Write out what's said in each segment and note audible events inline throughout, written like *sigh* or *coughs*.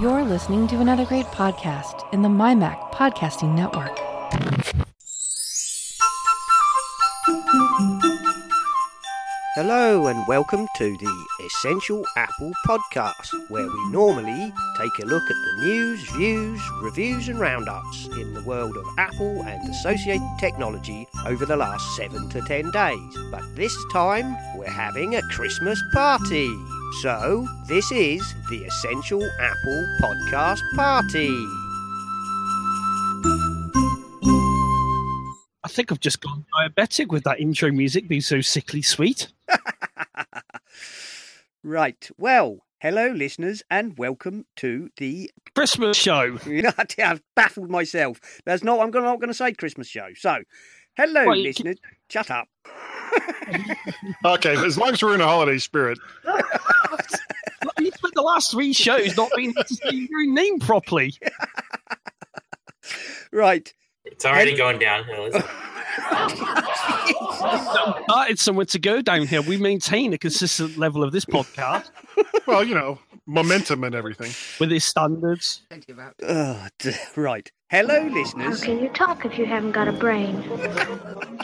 You're listening to another great podcast in the MyMac Podcasting Network. Hello and welcome to the Essential Apple Podcast, where we normally take a look at the news, views, reviews, and roundups in the world of Apple and associated technology over the last seven to ten days. But this time, we're having a Christmas party. So, this is the Essential Apple Podcast Party. I think I've just gone diabetic with that intro music being so sickly sweet. *laughs* Right, well, hello listeners and welcome to the Christmas show. *laughs* I've baffled myself. There's not I'm not gonna say Christmas show. So hello listeners. Shut up. *laughs* Okay, as long as we're in a holiday spirit. you spent the last three shows not being able to say your own name properly. *laughs* Right. It's already going downhill. Isn't it? *laughs* Started somewhere to go downhill. We maintain a consistent level of this podcast Well, you know, momentum and everything. with its standards. Oh, d- right. Hello How listeners. can you talk if you haven't got a brain?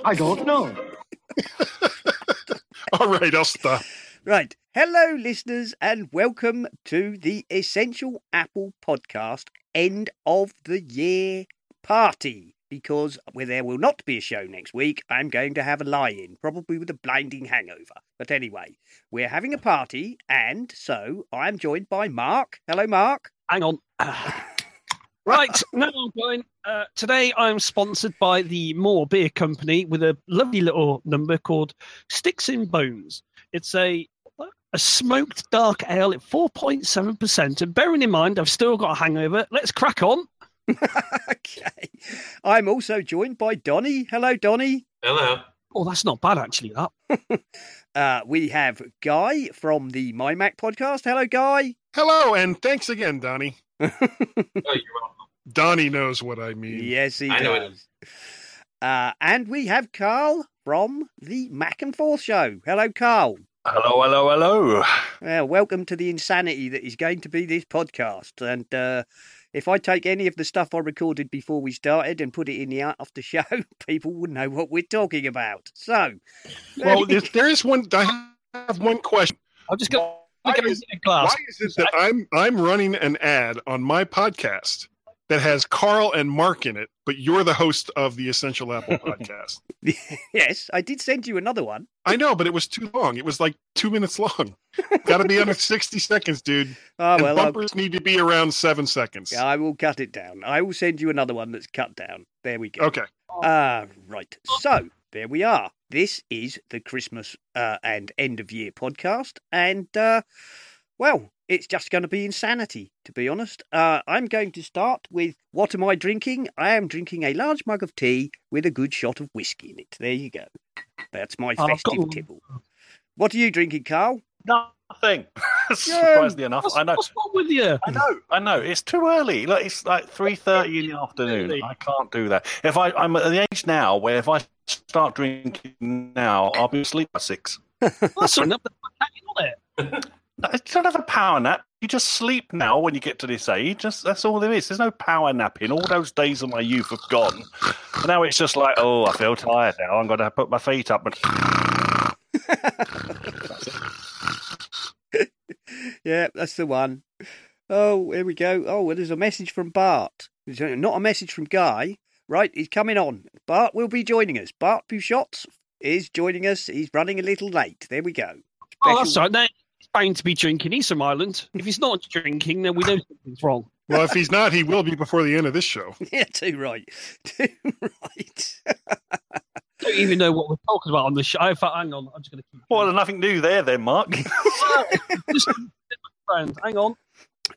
I don't know. *laughs* All right, I'll stop. Right. Hello listeners and welcome to the Essential Apple Podcast end of the year party. Because where there will not be a show next week, I'm going to have a lie in, probably with a blinding hangover. But anyway, we're having a party, and so I'm joined by Mark. Hello, Mark. Hang on. *laughs* right, now I'm going. Uh, today I'm sponsored by the Moor Beer Company with a lovely little number called Sticks in Bones. It's a a smoked dark ale at 4.7%. And bearing in mind, I've still got a hangover. Let's crack on. *laughs* okay. I'm also joined by Donny. Hello, Donny. Hello. Oh, that's not bad, actually, that. *laughs* Uh, we have Guy from the My Mac podcast. Hello, Guy. Hello, and thanks again, Donny. Oh, you're welcome. Donny knows what I mean. Yes, he I know does. Uh, and we have Karl from the Mac and Forth show. Hello, Karl. Hello, hello, hello. Well, welcome to the insanity that is going to be this podcast. And uh, if I take any of the stuff I recorded before we started and put it in the after show, *laughs* people would know what we're talking about. So, Well, there's, there is one. I have one question. I'm just going Why is- get a glass. Why is it that I'm I'm running an ad on my podcast that has Karl and Mark in it, but you're the host of the Essential Apple *laughs* podcast? yes, I did send you another one. I know, but it was too long. It was like two minutes long. Got to be under sixty seconds, dude. Oh, *laughs* and well, I'll- bumpers need to be around seven seconds. Yeah, I will cut it down. I will send you another one that's cut down. There we go. Okay. Ah, right. So there we are. This is the Christmas uh, and end of year podcast, and uh, well, it's just going to be insanity, to be honest. Uh, I'm going to start with what am I drinking? I am drinking a large mug of tea with a good shot of whiskey in it. There you go. That's my I've got festive tipple. What are you drinking, Karl? Nothing. *laughs* Surprisingly enough, What's, I know. what's wrong with you? I know, I know. It's too early. Look, it's like three thirty in the afternoon. I can't do that. If I, I'm at the age now where if I start drinking now, I'll be asleep by six. *laughs* That's enough. Hanging on it. You don't have a power nap. You just sleep now when you get to this age. Just that's all there is. There's no power napping. All those days of my youth have gone. And now it's just like, oh, I feel tired now. I'm going to put my feet up and. *laughs* yeah, that's the one. Oh, here we go. Oh, well, there's a message from Bart. Not a message from Guy. Right, he's coming on. Bart will be joining us. Bart Busschots is joining us. He's running a little late. There we go. Oh, that's right. Now, he's bound to be drinking. He's from Ireland. If he's not drinking, then we know something's wrong. Well, if he's not, he will be before the end of this show. *laughs* Yeah, too right. *laughs* Too right. *laughs* don't even know what we're talking about on the show. Hang on. I'm just going to keep. Well, there's nothing new there, then, Mark. Just- friend, hang on.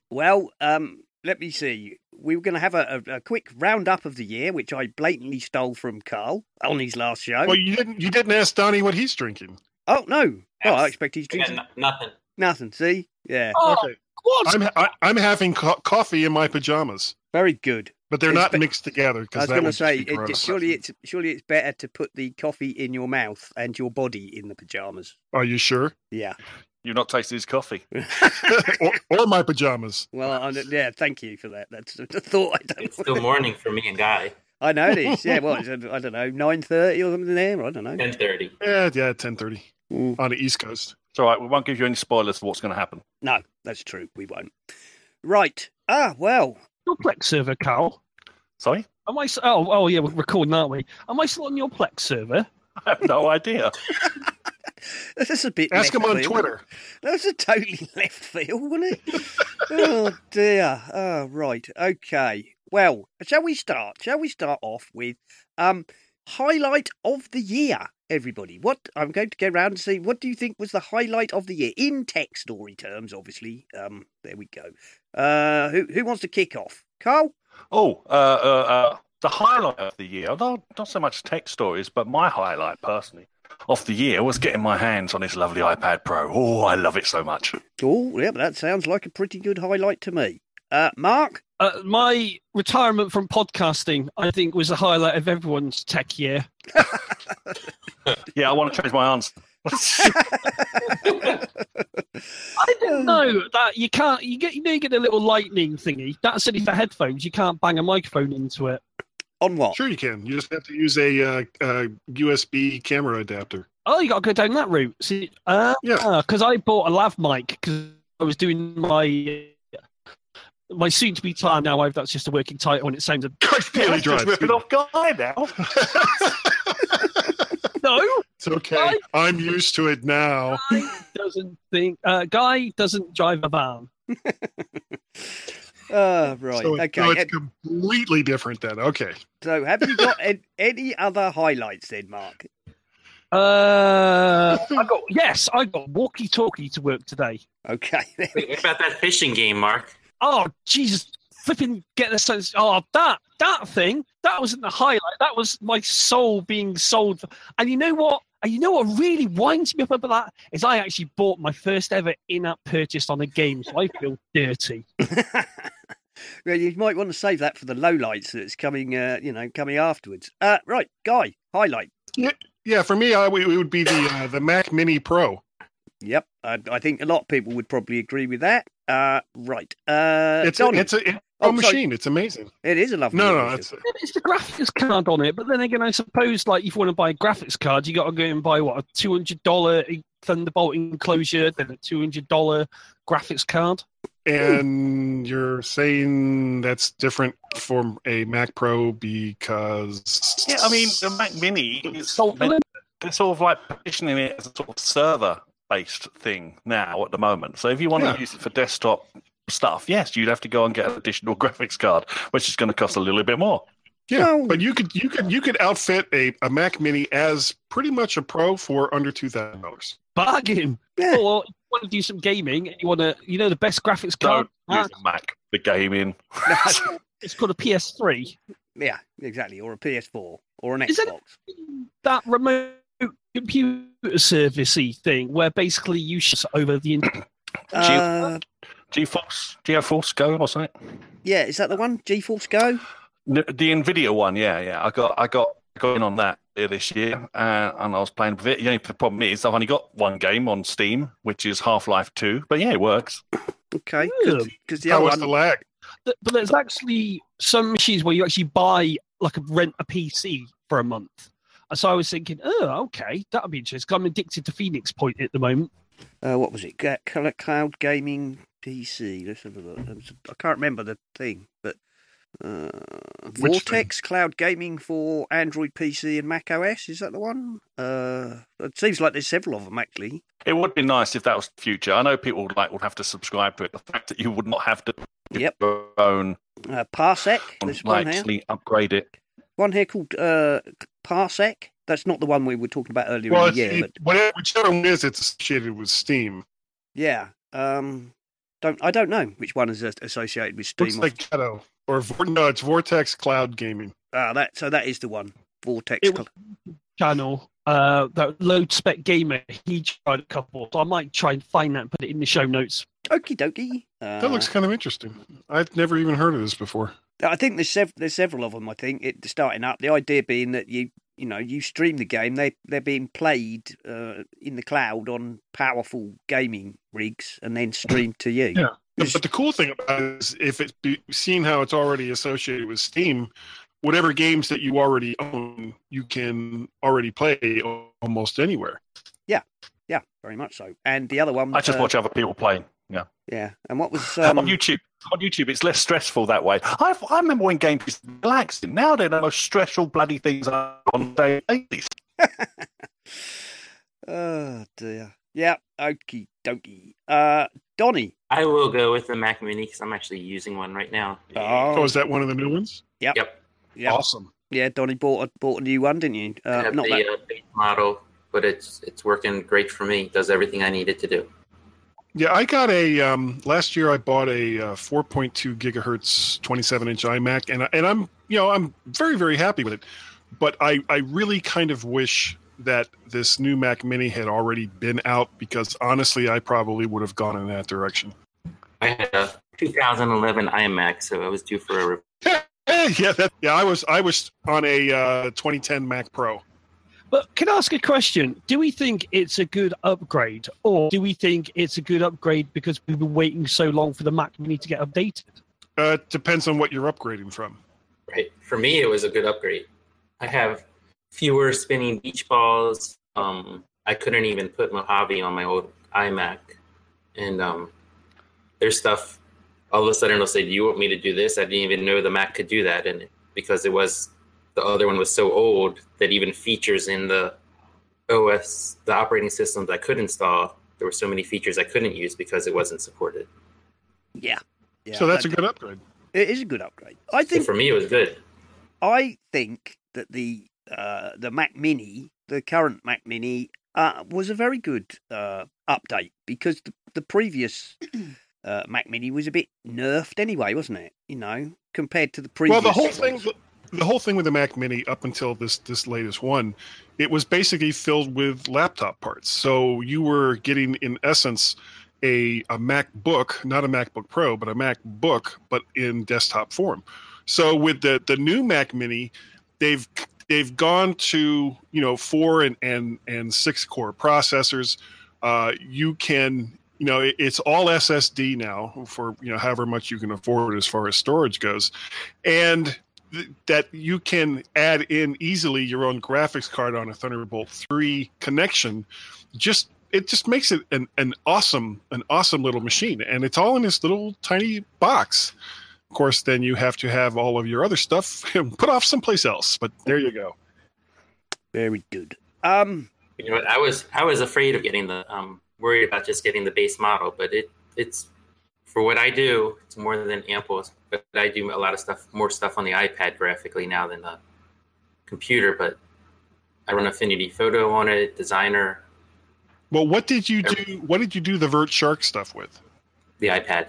well, um, let me see. We were going to have a, a, a quick roundup of the year, which I blatantly stole from Karl on his last show. Well, you didn't. You didn't ask Donny what he's drinking. oh no! Oh, I expect he's I got drinking no- nothing. nothing. See, yeah, Oh, Okay. what? I'm I, I'm having co- coffee in my pajamas, very good. but they're It's not be- mixed together I because was going to say, just it, surely it's surely it's better to put the coffee in your mouth and your body in the pajamas. Are you sure? Yeah, You've not tasted his coffee. *laughs* or, or my pajamas. Well, I, yeah, thank you for that. That's a thought. I don't. It's still morning for me and Guy. I know it is. Yeah, well, I don't know, nine thirty or something there. I don't know. Ten thirty. Yeah, yeah, ten thirty Mm. on the East Coast. It's all right. We won't give you any spoilers for what's going to happen. No, that's true. We won't. Right. Ah, well. Your Plex server, Karl. Sorry, Am I? s- Oh, oh yeah, we're recording, aren't we? Am I still on your Plex server? *laughs* I have no idea. *laughs* This is a bit. Ask him on field. Twitter. That was a totally *laughs* left field, wasn't it? *laughs* oh dear. Oh right. Okay. Well, shall we start? Shall we start off with um highlight of the year? Everybody, what I'm going to go around and see. What do you think was the highlight of the year in tech story terms? Obviously. Um. There we go. Uh. Who Who wants to kick off? Karl. Oh, uh, uh, uh, the highlight of the year, not, not so much tech stories, but my highlight personally of the year was getting my hands on this lovely iPad Pro. Oh, I love it so much. Oh, yeah, that sounds like a pretty good highlight to me. Uh, Mark. Uh, my retirement from podcasting, I think, was the highlight of everyone's tech year. *laughs* Yeah, I want to change my answer. *laughs* I don't know that you can't. You get you know you get a little lightning thingy. That's only for headphones. You can't bang a microphone into it. On what? Sure, you can. You just have to use a uh, uh, USB camera adapter. Oh, you got to go down that route. See, uh, Yeah. because I bought a lav mic because I was doing my my soon to be time now. I've that's just a working title and it sounds a *laughs* Daily Just drive. ripping off Guy now. *laughs* *laughs* no. it's okay. I'm used to it now. Guy doesn't think. Uh, guy doesn't drive a van. Uh, right. So, okay. so and- it's completely different then. Okay. So, have you got an- *laughs* any other highlights then, Mark? Uh, *laughs* I got yes, I got walkie talkie to work today. Okay. Wait, what about that fishing game, Mark? Oh Jesus, flipping get the sense. Oh, that that thing that wasn't the highlight. That was my soul being sold. And you know what? And you know what really winds me up about that is I actually bought my first ever in-app purchase on a game, so I feel dirty. *laughs* well, you might want to save that for the lowlights that's coming, uh, you know, coming afterwards. Uh, right, Guy, highlight. Yeah, yeah for me, I, it would be the uh, the Mac Mini Pro. Yep, I, I think a lot of people would probably agree with that. Uh, right. Uh, It's a, it's a, it's a Oh, sorry. machine. It's amazing. it is a lovely. No, no, machine. it's It's the graphics card on it, but then again, I suppose like if you want to buy a graphics card, you got to go and buy what a two hundred dollar Thunderbolt enclosure, then a two hundred dollar graphics card. And you're saying that's different from a Mac Pro because Yeah, I mean, the Mac Mini is Sold meant- they're sort of like positioning it as a sort of server based thing now at the moment. So if you want Yeah. to use it for desktop stuff, yes, you'd have to go and get an additional *laughs* graphics card, which is going to cost a little bit more. Yeah, Well- but you could you could you could outfit a, a Mac Mini as pretty much a Pro for under two thousand dollars. Bargain. Yeah. Or if you want to do some gaming and you want to, you know, the best graphics card. Don't use a Mac The gaming. *laughs* It's called a PS3. yeah, exactly. Or a PS4 or an Is Xbox. That remote computer servicey thing where basically you shut over the internet. *coughs* Uh, GeForce, GeForce Go or something. yeah, is that the one? GeForce Go. The, the Nvidia one, yeah, yeah. I got, I got, going on that earlier this year, uh, and I was playing with it. The only problem is I've only got one game on Steam, which is Half Life Two. But yeah, it works. Okay, Yeah. because the How was one. the lag? But there's actually some machines where you actually buy, like, a rent a PC for a month. And so I was thinking, oh, okay, that would be interesting. 'cause I'm addicted to Phoenix Point at the moment. Uh, what was it? Ga- Cloud Gaming PC. Let's have a look. I can't remember the thing, but uh, Which Vortex Cloud Gaming for Android PC and Mac OS. Is that the one? Uh, it seems like there's several of them actually. It would be nice if that was the future. I know people would like would have to subscribe to it. The fact that you would not have to Yep. your own, Uh, Parsec. There's one like here. actually upgrade it. One here called uh, Parsec. That's not the one we were talking about earlier Well, in the year, it, but whatever, whichever one it is, it's associated with Steam. yeah. Um, don't I don't know which one is uh, associated with Steam. Looks like Ghetto or no, it's Vortex Cloud Gaming. ah, that so that is the one. Vortex. It Cl- channel, uh, that Low Spec Gamer, he tried a couple. So I might try and find that and put it in the show notes. Okie dokie. Uh, That looks kind of interesting. I've never even heard of this before. I think there's sev- there's several of them. I think it starting up. The idea being that you you know you stream the game, they they're being played uh, in the cloud on powerful gaming rigs and then streamed to you. Yeah. But the cool thing about it is if it's be, seeing how it's already associated with Steam, whatever games that you already own, you can already play almost anywhere. Yeah, yeah, very much so. And the other one, I just uh, watch other people playing. Yeah. Yeah, and what was um, on YouTube. On YouTube, it's less stressful that way. I, I remember when games used to relaxing. Now they're the most stressful bloody things on day basis. *laughs* oh dear. Yeah, okie dokie. Uh, Donny. I will go with the Mac Mini because I'm actually using one right now. Oh, is that one of the new ones? Yep. Yep. Yeah, Awesome. yeah. Donny bought a bought a new one, didn't you? I Uh, have not the that. uh, base model, but it's it's working great for me. Does everything I need it to do. Yeah, I got a um, last year. I bought a uh, 4.2 gigahertz 27 inch iMac, and and I'm you know I'm very very happy with it. But I I really kind of wish that this new Mac Mini had already been out because honestly, I probably would have gone in that direction. I had a 2011 iMac, so I was due for a. Re- *laughs* yeah, that, yeah. I was I was on a uh, 2010 Mac Pro. But can I ask a question? Do we think it's a good upgrade, or do we think it's a good upgrade because we've been waiting so long for the Mac Mini to get updated? Uh, it depends on what you're upgrading from. right for me, it was a good upgrade. I have fewer spinning beach balls. Um, I couldn't even put Mojave on my old iMac, and um, there's stuff. All of a sudden, it'll say, "Do you want me to do this?" I didn't even know the Mac could do that, and because it was the other one was so old that even features in the OS, the operating systems I could install, there were so many features I couldn't use because it wasn't supported. Yeah. yeah so that's a good upgrade. It is a good upgrade. I So think. for me, it was good. I think that the uh, the Mac Mini, the current Mac Mini, uh, was a very good uh, update because the, the previous *clears throat* uh, Mac Mini was a bit nerfed anyway, wasn't it? You know, compared to the previous. Well, the whole thing, the whole thing with the Mac Mini up until this this latest one, it was basically filled with laptop parts. So you were getting, in essence, a a MacBook, not a MacBook Pro, but a MacBook, but in desktop form. So with the the new Mac Mini, they've they've gone to you know four and and and six core processors. Uh, you can you know it, it's all SSD now for you know however much you can afford as far as storage goes, and th- that you can add in easily your own graphics card on a Thunderbolt 3 connection. Just it just makes it an, an awesome an awesome little machine. And it's all in this little tiny box of course then you have to have all of your other stuff *laughs* put off someplace else but there you go very good. Um, You know what? I was I was afraid of getting the um worried about just getting the base model, but it it's for what I do, it's more than ample. But I do a lot of stuff, more stuff on the iPad graphically now than the computer. But I run Affinity Photo on it, Designer, well what did you do what did you do the vert shark stuff with the iPad.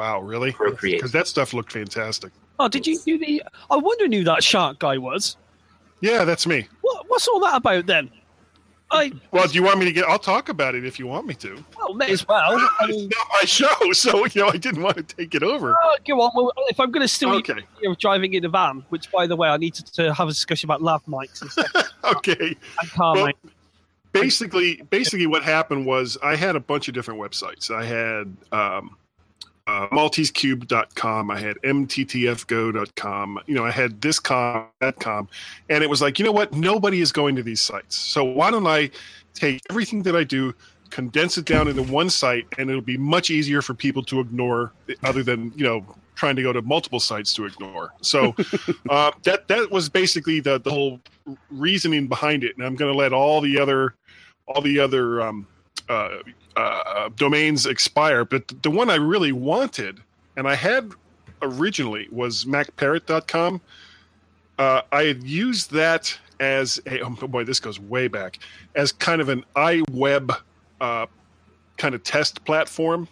Wow really Procreate. because that stuff looked fantastic Oh, did you do the? I wonder who that shark guy was. yeah that's me What, what's all that about then? I well do you want me to get i'll talk about it if you want me to well, may as well. *laughs* I it's not my show *laughs* so you know i didn't want to take it over oh, go on. Well, if I'm going to still okay you know, driving in a van, which by the way, I need to, to have a discussion about lav mics and stuff *laughs* okay and car Well, mics. basically basically what happened was i had a bunch of different websites i had um, uh, maltesecube.com i had mttfgo.com you know i had thiscom thatcom and it was like you know what? Nobody is going to these sites. So why don't i take everything that i do condense it down into one site and it'll be much easier for people to ignore other than you know trying to go to multiple sites to ignore. So *laughs* uh, that that was basically the, the whole reasoning behind it. And i'm going to let all the other all the other um, uh, uh, domains expire. But the one I really wanted, and I had originally, was MacParrot.com. Uh, I had used that as a oh boy, this goes way back as kind of an iWeb uh, kind of test platform.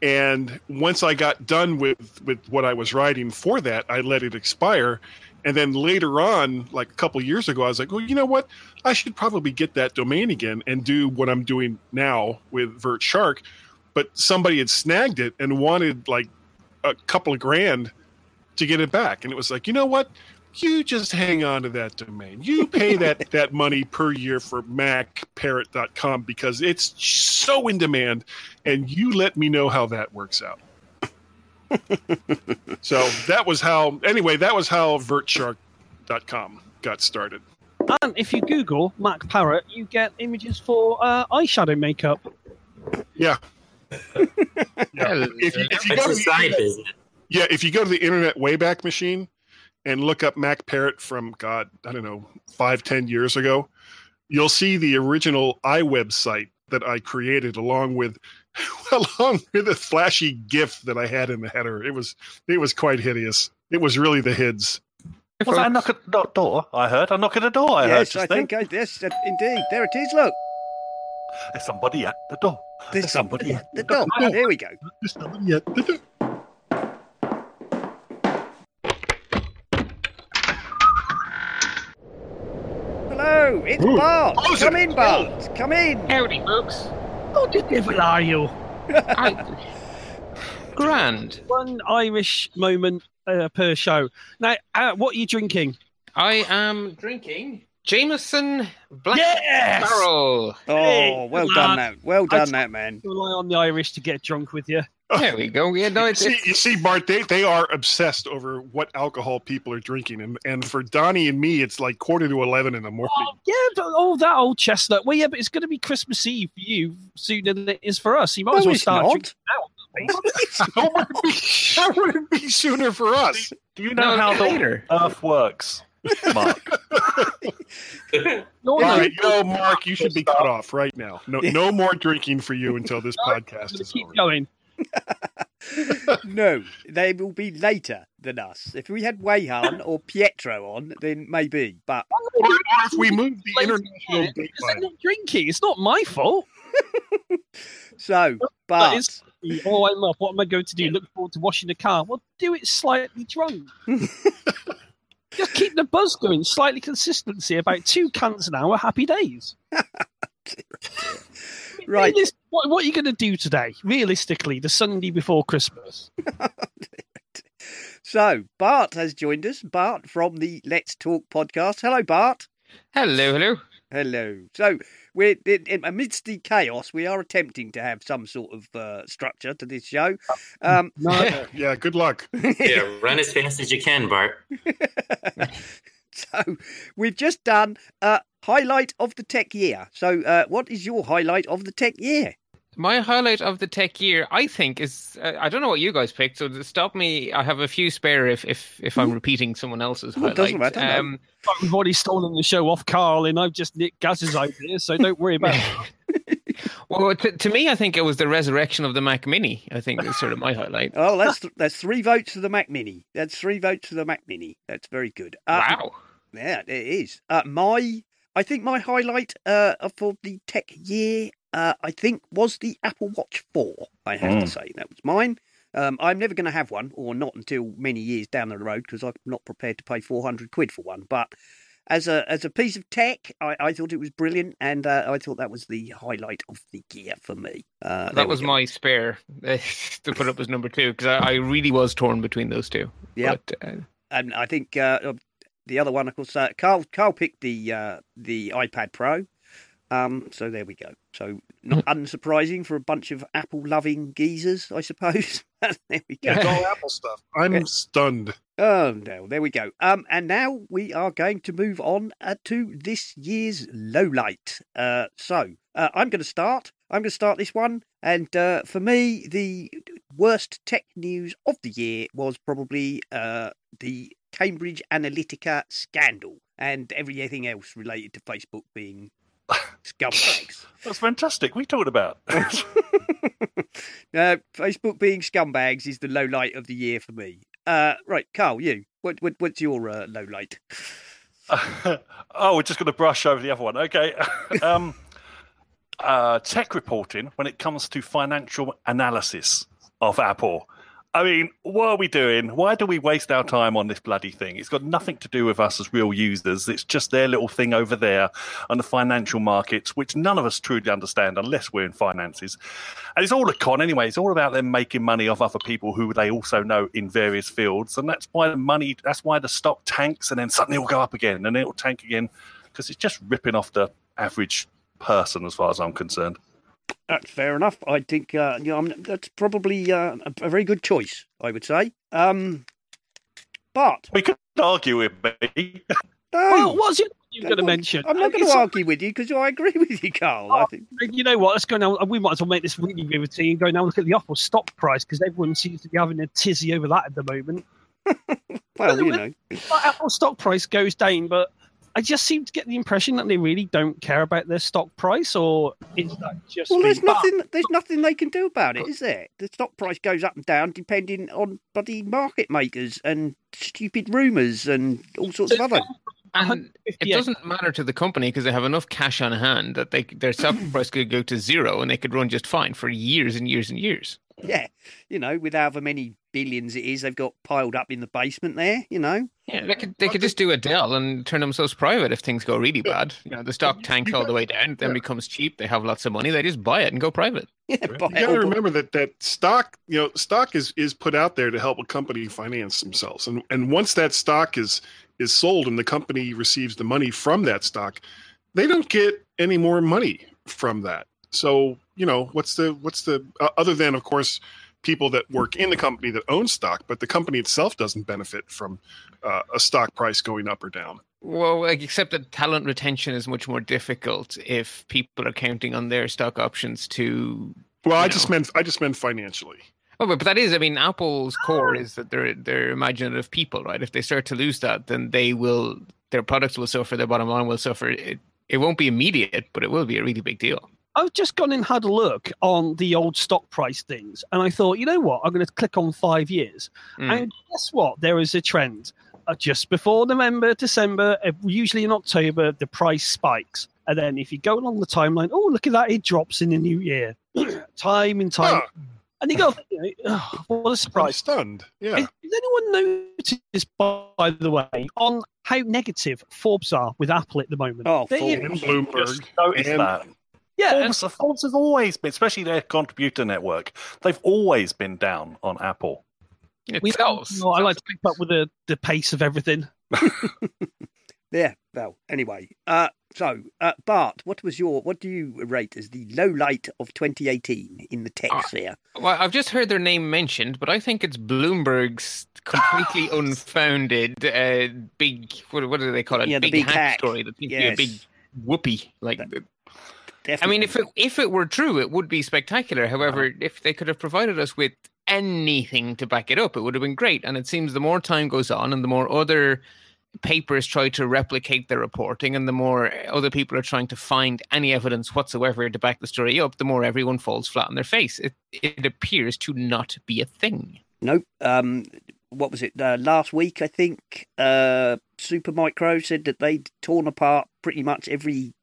And once I got done with with what I was writing for that, I let it expire. And then later on, like a couple years ago, I was like, well, you know what? I should probably get that domain again and do what I'm doing now with Vert Shark. But somebody had snagged it and wanted like a couple of grand to get it back. And it was like, you know what? you just hang on to that domain. You pay that, *laughs* that money per year for macparrot.com because it's so in demand, and you let me know how that works out. *laughs* so that was how, anyway, that was how vertshark.com got started. And if you Google Mac Parrot, you get images for uh, eyeshadow makeup. Yeah. *laughs* yeah. If you, if you go It's to a the side internet- business. Yeah, if you go to the Internet Wayback Machine and look up Mac Parrot from God, I don't know, five, ten years ago, you'll see the original iWebsite that I created along with *laughs* along with a flashy GIF that I had in the header. It was it was quite hideous. It was really the hids. Was that a knock at the door? I heard a knock at the door. I heard yes, just I then. think I, yes, uh, indeed. There it is. Look, There's somebody at the door. there's somebody at the door. There we go. There's nobody yet. Hello, it's Ooh, Bart. close Come it. in, Bart. Come in. Howdy, folks. What the devil are you? I... Grand. One Irish moment uh, per show. Now, uh, what are you drinking? I am drinking Jameson Black Yes! Barrel. Oh, Hey, well come done, on. that. Well I done, t- that man. Rely on the Irish to get drunk with you. There we go. Yeah, no, You it's, see, it's you see, Bart, they, they are obsessed over what alcohol people are drinking, and and for Donny and me, it's like quarter to eleven in the morning. Oh, yeah, but oh, that old chestnut. Well, yeah, but it's going to be Christmas Eve for you sooner than it is for us. You might as well start not. drinking now. How would it be, how would it be sooner for us? Do you know No, how the later. Earth works, Mark? *laughs* You're All right, you know, Mark, you should be cut off right now. No, no *laughs* more drinking for you until this podcast is keep over. going. *laughs* no, they will be later than us. If we had Wayhan or Pietro on, then maybe. But Or, or if we move the international date Because they're not drinking. It's not my fault. *laughs* so, But but oh, I'm up. What am I going to do? Look forward to washing the car. Well, do it slightly drunk. *laughs* Just keep the buzz going. Slightly consistency. About two cans an hour. Happy days. right. Realis- What, what are you going to do today? Realistically, the Sunday before Christmas. *laughs* So Bart has joined us. Bart from the Let's Talk podcast. Hello, Bart. hello, hello. Hello. So we're in, in, amidst the chaos. We are attempting to have some sort of uh, structure to this show. Um, *laughs* Yeah, yeah, good luck. *laughs* yeah, run as fast as you can, Bart. so we've just done a highlight of the tech year. So uh, what is your highlight of the tech year? My highlight of the tech year, I think, is uh, I don't know what you guys picked, so to stop me. I have a few spare if if, if I'm repeating someone else's Well, it highlight. doesn't matter. Um, But we've already stolen the show off Karl, and I've just nicked Gaz's idea, so don't worry about it. *laughs* well, to, to me, I think it was the resurrection of the Mac Mini. I think is sort of my highlight. Oh, that's th- that's three votes for the Mac Mini. That's three votes for the Mac Mini. That's very good. Uh, wow. Yeah, it is. Uh, my, I think my highlight uh, for the tech year, uh, I think, was the Apple Watch 4. I have to Mm. say that was mine. Um, I'm never going to have one, or not until many years down the road, because I'm not prepared to pay 400 quid for one. But as a as a piece of tech, I, I thought it was brilliant, and uh, I thought that was the highlight of the year for me. Uh, That was go. my spare *laughs* to put up as number two because I, I really was torn between those two. Yeah, uh, and I think uh, uh, the other one, of course, uh, Karl Karl picked the uh, the iPad Pro. Um, so there we go. So not unsurprising for a bunch of Apple loving geezers, I suppose. *laughs* there we go. It's all Apple stuff. I'm stunned. Oh no, there we go. Um, and now we are going to move on uh, to this year's low light. Uh, so uh, I'm going to start. I'm going to start this one, and uh, for me, the worst tech news of the year was probably uh, the Cambridge Analytica scandal and everything else related to Facebook being scumbags. That's fantastic. We talked about. *laughs* *laughs* uh, Facebook being scumbags is the low light of the year for me. Uh, right, Karl, you. What, what what's your uh, low light? *laughs* oh, we're just going to brush over the other one. Okay. um, uh, tech reporting when it comes to financial analysis of Apple. I mean, what are we doing? Why do we waste our time on this bloody thing? It's got nothing to do with us as real users. It's just their little thing over there on the financial markets, which none of us truly understand unless we're in finances. And it's all a con anyway. It's all about them making money off other people who they also know in various fields. And that's why the money, that's why the stock tanks and then suddenly it'll go up again and it'll tank again because it's just ripping off the average person as far as I'm concerned. That's fair enough. I think uh, you know, that's probably uh, a, a very good choice. I would say. Um, but We could argue with me. no, Well, what's it you're going to I'm- mention? I'm not going to argue with you because I agree with you, Karl. I think You know what? Let's go now. We might as well make this really riveting and go now and look at the Apple stock price because everyone seems to be having a tizzy over that at the moment. *laughs* well, you know, Apple stock price goes down, but I just seem to get the impression that they really don't care about their stock price, or is that just well, there's But- nothing. There's *laughs* nothing they can do about it, is there? The stock price goes up and down depending on bloody market makers and stupid rumours and all sorts of other. And it doesn't matter to the company because they have enough cash on hand that they their stock *clears throat* price could go to zero and they could run just fine for years and years and years. Yeah, you know, with however many billions it is they've got piled up in the basement there. You know, Yeah, they could they could just do a Dell and turn themselves private if things go really bad. You know, the stock tanks all the way down, then becomes cheap. They have lots of money. They just buy it and go private. yeah, You got to remember that that stock, you know, stock is is put out there to help a company finance themselves, and and once that stock is is sold and the company receives the money from that stock, they don't get any more money from that. So you know, what's the what's the uh, other than of course people that work in the company that own stock, but the company itself doesn't benefit from uh, a stock price going up or down. Well, like, except that talent retention is much more difficult if people are counting on their stock options to. Well, I You just meant I just meant financially. Oh, but, but that is, I mean, Apple's core is that they're they're imaginative people, right? If they start to lose that, then they will their products will suffer, their bottom line will suffer. It it won't be immediate, but it will be a really big deal. I've just gone and had a look on the old stock price things, and I thought, you know what? I'm going to click on five years, Mm. and guess what? There is a trend. Uh, just before November, December, uh, usually in October, the price spikes, and then if you go along the timeline, oh look at that, it drops in the new year, *clears throat* time and time, Huh. and you go, you know, "Oh, what a I'm surprise! stunned. Yeah. Has has anyone noticed, by the way, on how negative Forbes are with Apple at the moment? Oh, They- Forbes. and Bloomberg. Just notice and- that. Yeah, and- Forbes, Forbes have always been, especially their contributor network, they've always been down on Apple. It we sells. No, I like to keep up with the, the pace of everything. *laughs* *laughs* Yeah. Well, anyway. Uh, so, uh, Bart, what was your? What do you rate as the low light of 2018 in the tech Ah. sphere? Well, I've just heard their name mentioned, but I think it's Bloomberg's completely *laughs* unfounded uh, big. What, what do they call it? Yeah, the big, big hack, hack. story that seems to be a big whoopee. Like, That- I mean, if it if it were true, it would be spectacular. However, if they could have provided us with anything to back it up, it would have been great. And it seems the more time goes on, and the more other papers try to replicate their reporting, and the more other people are trying to find any evidence whatsoever to back the story up, the more everyone falls flat on their face. It it appears to not be a thing. Nope. Um, what was it? Uh, last week, I think. Uh, Supermicro said that they'd torn apart pretty much every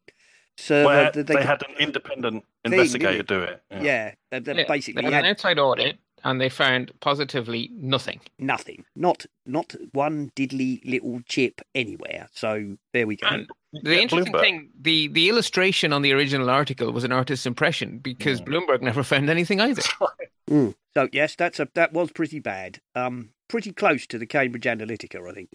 server Where that they, had an independent Thing, investigator do it. Yeah. Yeah, they, they Yeah, basically they had an outside audit, and they found positively nothing. nothing. Not not one diddly little chip anywhere. So there we go. And the Yeah, interesting Bloomberg. thing, the, the illustration on the original article was an artist's impression because Bloomberg never found anything either. *laughs* Mm. So yes, that's a that was pretty bad. Um, pretty close to the Cambridge Analytica, I think.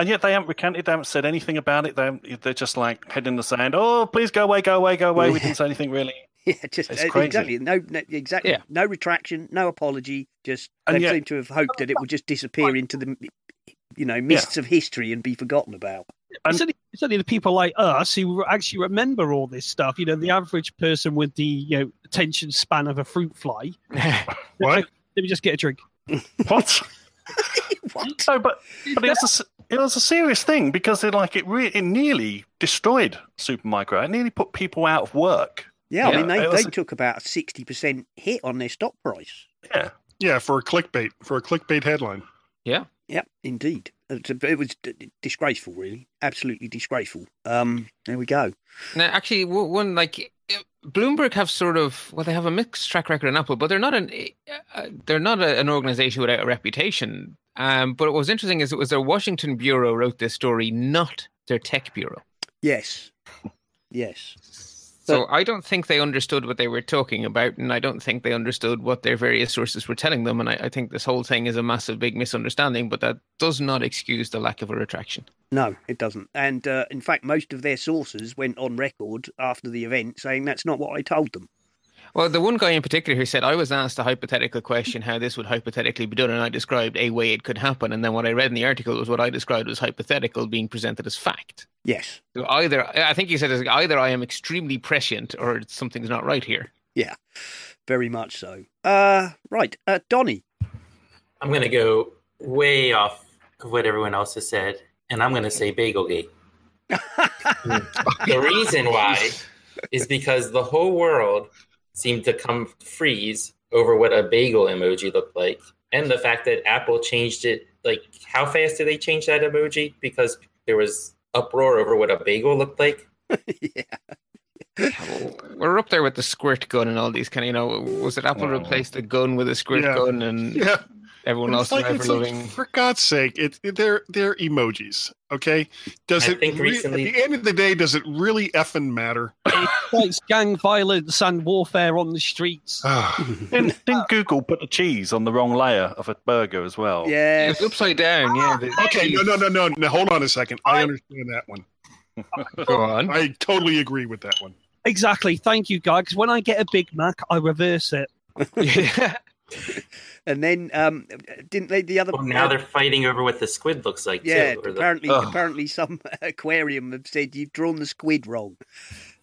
And yet they haven't recanted, they haven't said anything about it. They're, they're just like head in the sand. Oh, please go away, go away, go away. We didn't say anything really. *laughs* Yeah, just It's uh, crazy. exactly. No, no, exactly. Yeah. No retraction, no apology. Just And they yet- seem to have hoped that it would just disappear into the, you know, mists of history and be forgotten about. And- it's, only, it's only the people like us who actually remember all this stuff. You know, the average person with the you know attention span of a fruit fly. *laughs* What? Let me just get a drink. What? *laughs* what? No, but but it was a, s- it was a serious thing because it like it re- it nearly destroyed Supermicro. It nearly put people out of work. Yeah, I mean they, it was- they took about a sixty percent hit on their stock price. Yeah, Yeah, for a clickbait, for a clickbait headline. yeah. Yep, indeed. It was d- disgraceful, really, absolutely disgraceful. Um, there we go. Now, actually, one like uh, Bloomberg have sort of well, they have a mixed track record in Apple, but they're not an uh, they're not a, an organization without a reputation. Um, but what was interesting is it was their Washington bureau wrote this story, not their tech bureau. Yes, yes. So I don't think they understood what they were talking about, and I don't think they understood what their various sources were telling them. And I, I think this whole thing is a massive, big misunderstanding. But that does not excuse the lack of a retraction. No, it doesn't. And uh, in fact, most of their sources went on record after the event saying that's not what I told them. Well, the one guy in particular who said I was asked a hypothetical question how this would hypothetically be done, and I described a way it could happen, and then what I read in the article was what I described as hypothetical being presented as fact. Yes. So either I think he said either I am extremely prescient or something's not right here. Yeah, very much so. Uh, right, uh, Donny. I'm going to go way off of what everyone else has said, and I'm going to say Bagelgate. *laughs* the reason why is because the whole world seemed to come freeze over what a bagel emoji looked like, and the fact that Apple changed it. Like, how fast did they change that emoji? Because there was uproar over what a bagel looked like. *laughs* Yeah. We're up there with the squirt gun and all these kind of, you know, was it Apple replaced the gun with a squirt Yeah. gun and Yeah. Everyone But else like- ever it's like, for God's sake, it, it- they're they're emojis. Okay, does I it think re- recently- at the end of the day does it really effing matter? It's gang violence and warfare on the streets. Ah. *laughs* Didn't, didn't Google put the cheese on the wrong layer of a burger as well? Yeah. It was upside down, yeah. the- okay, no, no, no, no, no. Hold on a second. I understand that one. *laughs* Go on. I totally agree with that one. Exactly. Thank you, guy. Because when I get a Big Mac, I reverse it. Yeah. *laughs* And then um, didn't they the other? Well, now they're fighting over what the squid looks like. yeah. too, or the- apparently, apparently, some *laughs* aquarium have said you've drawn the squid wrong.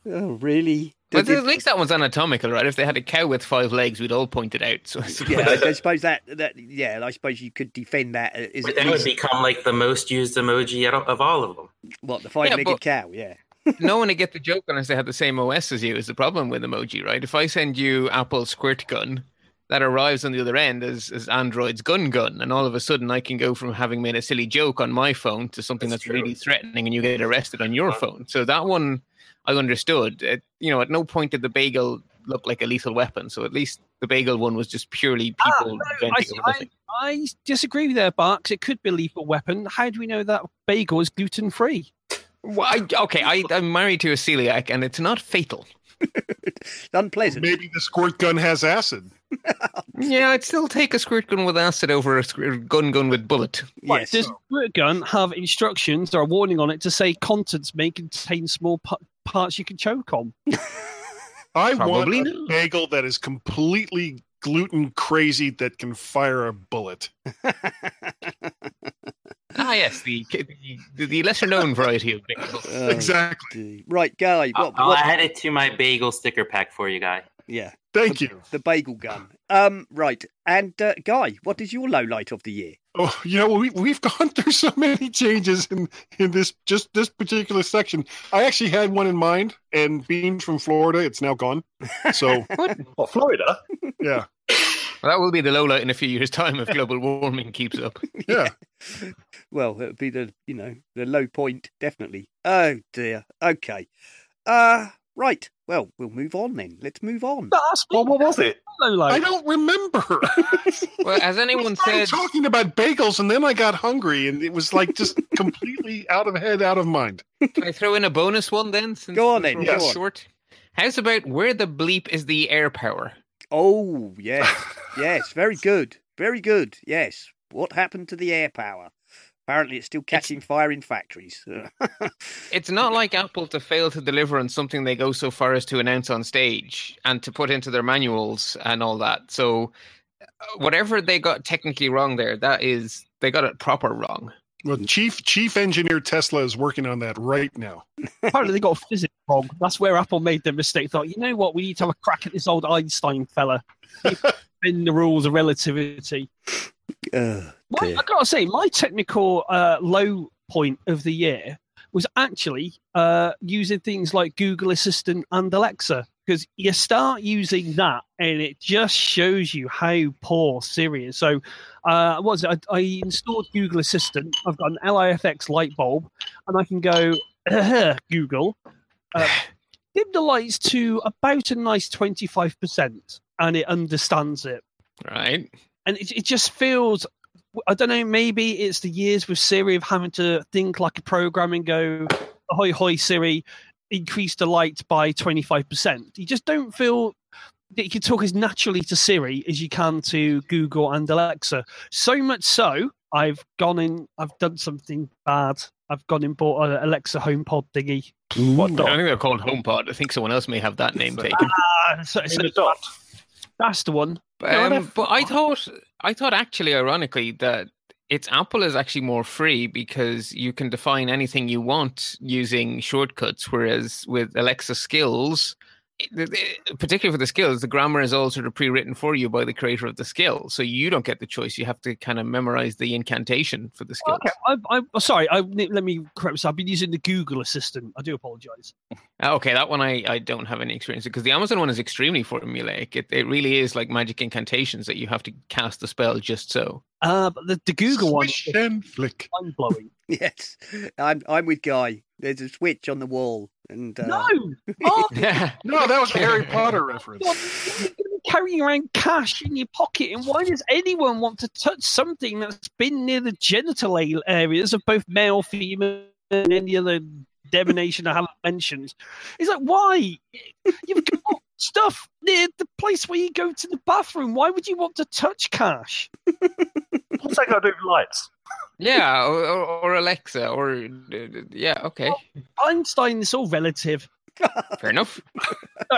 Oh, really? But Did- at least that one's anatomical, right? If they had a cow with five legs, we'd all point it out. So I suppose- yeah, I, I suppose that that yeah, I suppose you could defend that. uh, Is But at that would become like the most used emoji of- of all of them. what the five-legged but- cow? Yeah. *laughs* no one would get the joke unless they had the same OS as you. Is the problem with emoji, right? If I send you Apple Squirt Gun, that arrives on the other end as, as Android's Gun Gun, and all of a sudden I can go from having made a silly joke on my phone to something That's that's, really threatening, and you get arrested on your phone. So that one I understood. It, you know, at no point did the bagel look like a lethal weapon. So at least the bagel one was just purely ah, people I, venting over I. I disagree there, Barks. It could be a lethal weapon. How do we know that bagel is gluten free? Well, I, okay, I, I'm married to a celiac, and it's not fatal. It's unpleasant. Maybe the squirt gun has acid. *laughs* Yeah, I'd still take a squirt gun with acid over a squirt gun gun with bullet. Right, Yes. Does squirt gun have instructions or a warning on it to say contents may contain small pa- parts you can choke on? *laughs* I Probably want a not. bagel that is completely gluten crazy that can fire a bullet. *laughs* Ah, yes, the the, the lesser known variety of bagel. *laughs* Oh, exactly. Right, Guy. I'll, What, I'll what, add it to my bagel sticker pack for you, guy. yeah, Thank you. the bagel gun. Um, right, and uh, Guy, what is your low light of the year? Oh, you know, we we've gone *laughs* through so many changes in in this just this particular section. I actually had one in mind, and being from Florida, it's now gone. So *laughs* What, Florida? yeah, Well, that will be the low light in a few years' time if global warming keeps up. *laughs* yeah. Well, it'll be the you know the low point, definitely. Oh dear. Okay. Uh right. Well, we'll move on then. Let's move on. Well, what was it? low I don't remember. *laughs* Well, has anyone we started said? talking about bagels, and then I got hungry, and it was like just *laughs* completely out of head, out of mind. Can I throw in a bonus one then? Since Go on since then, we're go running on. Short. How's about where the bleep is the air power? Oh yes, *laughs* yes. Very good. Very good. Yes. What happened to the air power? Apparently, it's still catching fire in factories. *laughs* It's not like Apple to fail to deliver on something they go so far as to announce on stage and to put into their manuals and all that. So, uh, whatever they got technically wrong there, that is they got it proper wrong. Well, chief chief engineer Tesla is working on that right now. *laughs* Apparently, they got physics wrong. That's where Apple made their mistake. Thought, you know what? We need to have a crack at this old Einstein fella. In *laughs* the rules of relativity. uh, My. I gotta say, my technical uh, low point of the year was actually uh, using things like Google Assistant and Alexa. Because you start using that and it just shows you how poor Siri is. So, uh, what was it? I, I installed Google Assistant. I've got an LIFX light bulb, and I can go *clears throat* Google, uh, *sighs* dim the lights to about a nice twenty five percent, and it understands it. Right. And it, it just feels. I don't know. Maybe it's the years with Siri of having to think like a program and go, "Ahoy, hoy, Siri, increase the light by 25%. You just don't feel that you can talk as naturally to Siri as you can to Google and Alexa. So much so, I've gone in, I've done something bad. I've gone and bought an Alexa HomePod thingy. What I don't think they're called HomePod. I think someone else may have that name taken. Ah, so, so that's the one. Um, but I thought, I thought actually, ironically, that it's Apple is actually more free because you can define anything you want using shortcuts, whereas with Alexa skills, particularly for the skills, the grammar is all sort of pre-written for you by the creator of the skill, so you don't get the choice. You have to kind of memorize the incantation for the skills. Okay, I, I, sorry. I, let me correct myself. I've been using the Google Assistant. I do apologize. Ah, okay, that one I, I don't have any experience because the Amazon one is extremely formulaic. It it really is like magic incantations that you have to cast the spell just so. Uh, but the, the Google Swish one and flick. mind blowing. *laughs* Yes, I'm I'm with Guy. There's a switch on the wall, and uh, no, oh, *laughs* *laughs* No, that was a Harry Potter reference. God, you're gonna be carrying around cash in your pocket, and why does anyone want to touch something that's been near the genital areas of both male, female, and any other divination I haven't mentioned? It's like, why? You've got *laughs* stuff near the place where you go to the bathroom. Why would you want to touch cash? What's that got to do with lights? Yeah, or, or, or Alexa, or yeah, okay, oh, Einstein is all relative. *laughs* fair enough.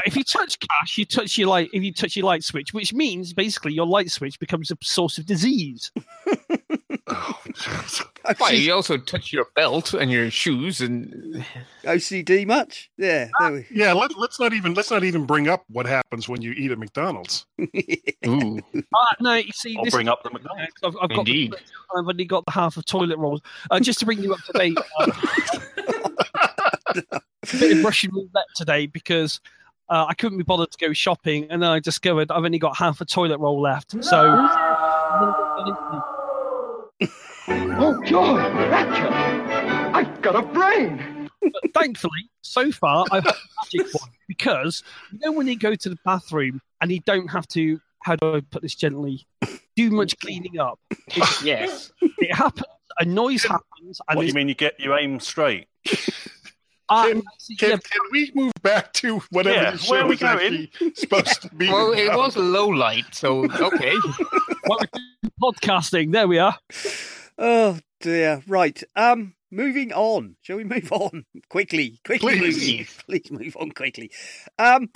If you touch cash, you touch your light. If you touch your light switch, which means basically your light switch becomes a source of disease. *laughs* Why, you also touch your belt and your shoes, and OCD much? Yeah, there we. Yeah, let, let's not even let's not even bring up what happens when you eat at McDonald's. *laughs* ooh, Uh, no, you see, I'll this bring up the McDonald's. I've, I've got The, I've only got the half of toilet rolls. Uh, just to bring you up to date, *laughs* uh, a bit of Russian roulette today because uh, I couldn't be bothered to go shopping, and then I discovered I've only got half a toilet roll left. So, *laughs* Oh, God, Ratchet! I've got a brain! but thankfully, so far I've had a magic one because you know when you go to the bathroom and you don't have to. How do I put this gently? Do much cleaning up. Yes, it happens. A noise happens, and What do you mean? You get you aim straight? Uh, Can, can, can we move back to whatever Yeah, the where show are we is going? actually supposed to be? *laughs* well, it was low light, so okay. *laughs* what we're podcasting. There we are. Oh dear. Right. Um. Moving on. Shall we move on quickly? Quickly, Please. move- *laughs* please move on quickly. Um.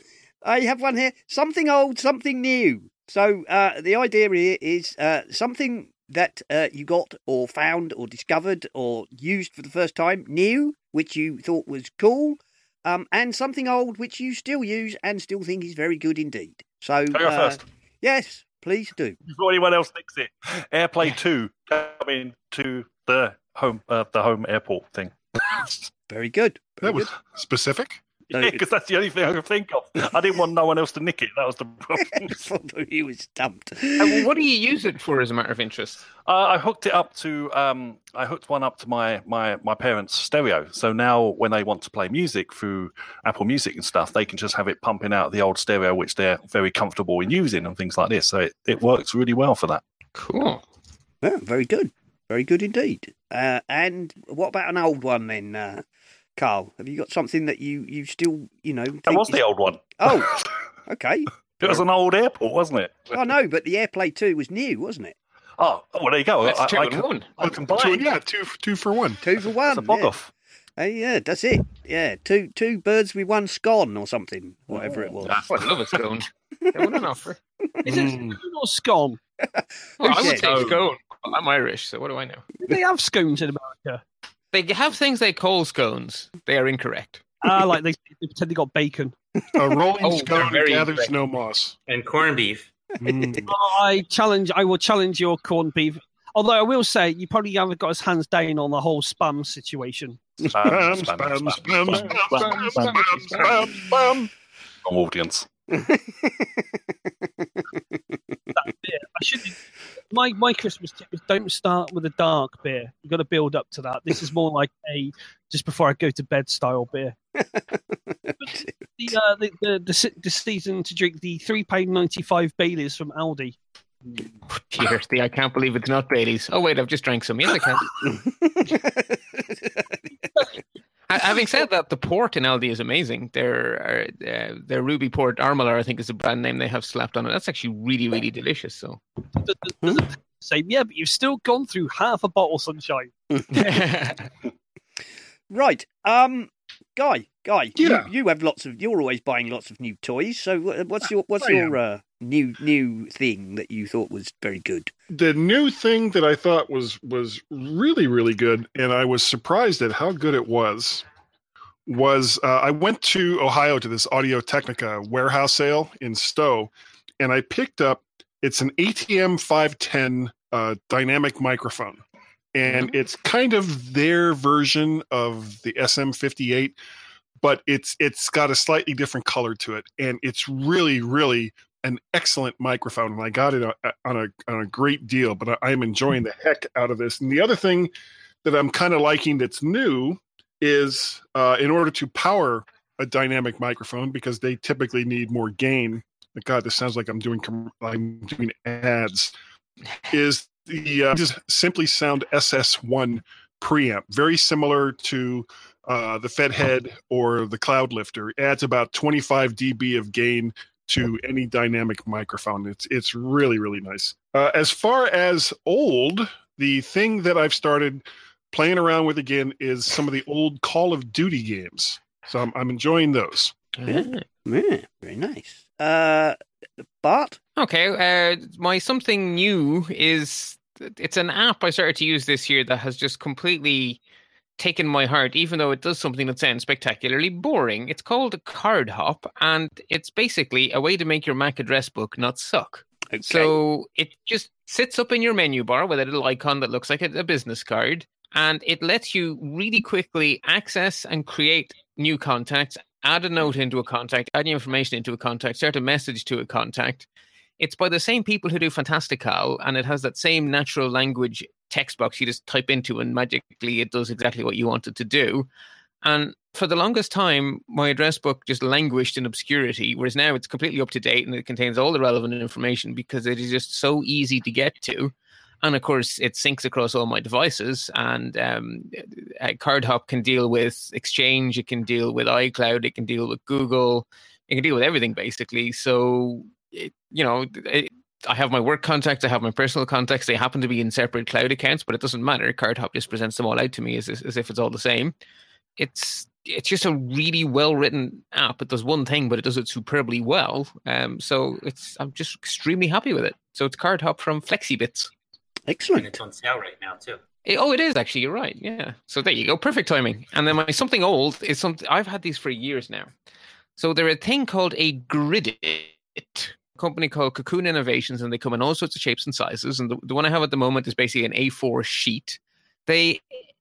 I have one here. Something old, something new. So uh, the idea here is uh, something that uh, you got or found or discovered or used for the first time, new, which you thought was cool, um, and something old which you still use and still think is very good indeed. So I'll go uh, first. yes, please do. Before anyone else thinks it, AirPlay *laughs* Two coming to the home uh, the home airport thing. Very good. Very that was good. specific. No, Yeah, *laughs* because that's the only thing I could think of. I didn't want no one else to nick it. That was the problem. *laughs* he was dumped. And what do you use it for, as a matter of interest? Uh, I hooked it up to um, I hooked one up to my, my my parents' stereo. So now when they want to play music through Apple Music and stuff, they can just have it pumping out the old stereo, which they're very comfortable in using and things like this. So it, it works really well for that. Cool. Yeah, very good. Very good indeed. Uh, and what about an old one then, uh, Karl? Have you got something that you, you still, you know. That was is- the old one. Oh, *laughs* okay. It was an old airport, wasn't it? I know, but the AirPlay 2 was new, wasn't it? Oh, well, there you go. That's I, two I, in can, one. I can Two, combined. yeah, two two for one. Two for one. It's a bog yeah. off. Uh, yeah, that's it. Yeah, two two birds with one scone or something, whatever it was. Oh, I love a scone. *laughs* Yeah, what an offer. Is it Mm. scone or scone? *laughs* Well, I said would say scone? scone. but I'm Irish, so what do I know? Do they have scones in America? They have things they call scones. They are incorrect. Ah, like they, they pretend they got bacon. A rolling Oh, scone very gathers correct. no moss. And corned beef. Mm. I challenge. I will challenge your corned beef. Although I will say, you probably haven't got his hands down on the whole spam situation. Spam, Spam, spam, spam, spam, spam, spam, spam, spam. wrong audience. that beer. I should. My my Christmas tip is don't start with a dark beer. You've got to build up to that. This is more like a just before I go to bed style beer. *laughs* the, uh, the, the the the season to drink the three pound ninety five Baileys from Aldi. Dear, the, I can't believe it's not Bailey's. Oh wait, I've just drank some. Yes, I can. *laughs* Ha- Having said that, the port in Aldi is amazing. Their uh, uh, their Ruby Port Armolar, I think, is the brand name they have slapped on it. That's actually really, really delicious. So, Does- does- does it yeah, but you've still gone through half a bottle, sunshine. *laughs* *laughs* Right. Um, Guy, Guy, Yeah. you, you have lots of. You're always buying lots of new toys. So what's your what's I your uh, new new thing that you thought was very good? the new thing that I thought was was really really good, and I was surprised at how good it was. Was uh, I went to Ohio to this Audio Technica warehouse sale in Stow, and I picked up it's an ATM 510 uh, dynamic microphone, and it's kind of their version of the SM58, but it's it's got a slightly different color to it, and it's really really an excellent microphone, and I got it on on a on a great deal. But I, I'm enjoying the heck out of this. And the other thing that I'm kind of liking that's new is uh, in order to power a dynamic microphone because they typically need more gain. God, this sounds like I'm doing I'm doing ads. *laughs* Is the uh, just Simply Sound SS1 preamp very similar to uh, the FetHead or the Cloud Lifter? It adds about 25 dB of gain to any dynamic microphone. It's it's really really nice. Uh, as far as old, the thing that I've started playing around with again is some of the old Call of Duty games. So I'm, I'm enjoying those. Yeah, very nice. Uh, Bart, Okay, uh, my something new is it's an app I started to use this year that has just completely taken my heart, even though it does something that sounds spectacularly boring. It's called Cardhop, and it's basically a way to make your Mac address book not suck. okay. So it just sits up in your menu bar with a little icon that looks like a, a business card, and it lets you really quickly access and create new contacts, add a note into a contact, add new information into a contact, start a message to a contact. It's by the same people who do Fantastical, and it has that same natural language text box you just type into, and magically it does exactly what you want it to do. And for the longest time, my address book just languished in obscurity, whereas now it's completely up to date and it contains all the relevant information because it is just so easy to get to. And of course, it syncs across all my devices. And um, uh, CardHop can deal with Exchange, it can deal with iCloud, it can deal with Google, it can deal with everything basically. So, it, you know, it, I have my work contacts, I have my personal contacts. They happen to be in separate cloud accounts, but it doesn't matter. CardHop just presents them all out to me as, as if it's all the same. It's it's just a really well written app. It does one thing, but it does it superbly well. Um, so it's I'm just extremely happy with it. So it's CardHop from Flexibits. And excellent. it's on sale right now too. Eh, oh, it is actually. You're right. Yeah. So there you go. Perfect timing. And then my something old is something I've had these for years now. So they're a thing called a Gridit, a company called Cocoon Innovations, and they come in all sorts of shapes and sizes. And the, the one I have at the moment is basically an A4 sheet. They,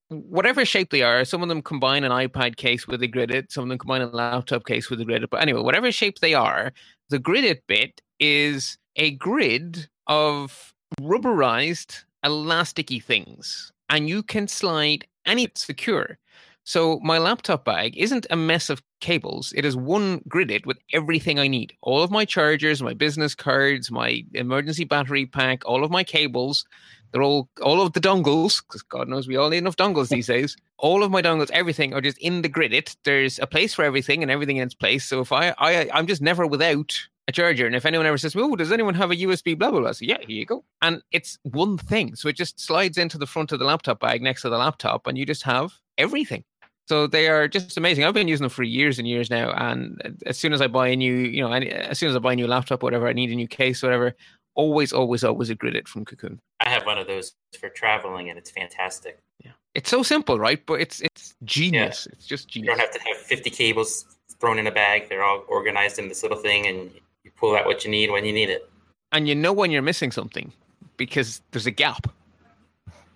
whatever shape they are, some of them combine an iPad case with a Gridit, some of them combine a laptop case with a Gridit. But anyway, whatever shape they are, the Gridit bit is a grid of rubberized, elasticy things, and you can slide any secure. So my laptop bag isn't a mess of cables. It is one Gridit with everything I need. All of my chargers, my business cards, my emergency battery pack, all of my cables. They're all all of the dongles, because God knows we all need enough dongles these *laughs* days. All of my dongles, everything are just in the Gridit. There's a place for everything and everything in its place. So if I, I I'm just never without a charger. And if anyone ever says, "Oh, does anyone have a USB?" blah blah blah, I say, "Yeah, here you go." And it's one thing, so it just slides into the front of the laptop bag next to the laptop, and you just have everything. So they are just amazing. I've been using them for years and years now. And as soon as I buy a new, you know, as soon as I buy a new laptop, whatever, I need a new case, whatever, always, always, always a Gridit from Cocoon. I have one of those for traveling, and it's fantastic. Yeah, It's so simple, right? But it's it's genius. It's just genius. You don't have to have 50 cables thrown in a bag. They're all organized in this little thing, and you pull out what you need when you need it. and you know when you're missing something because there's a gap.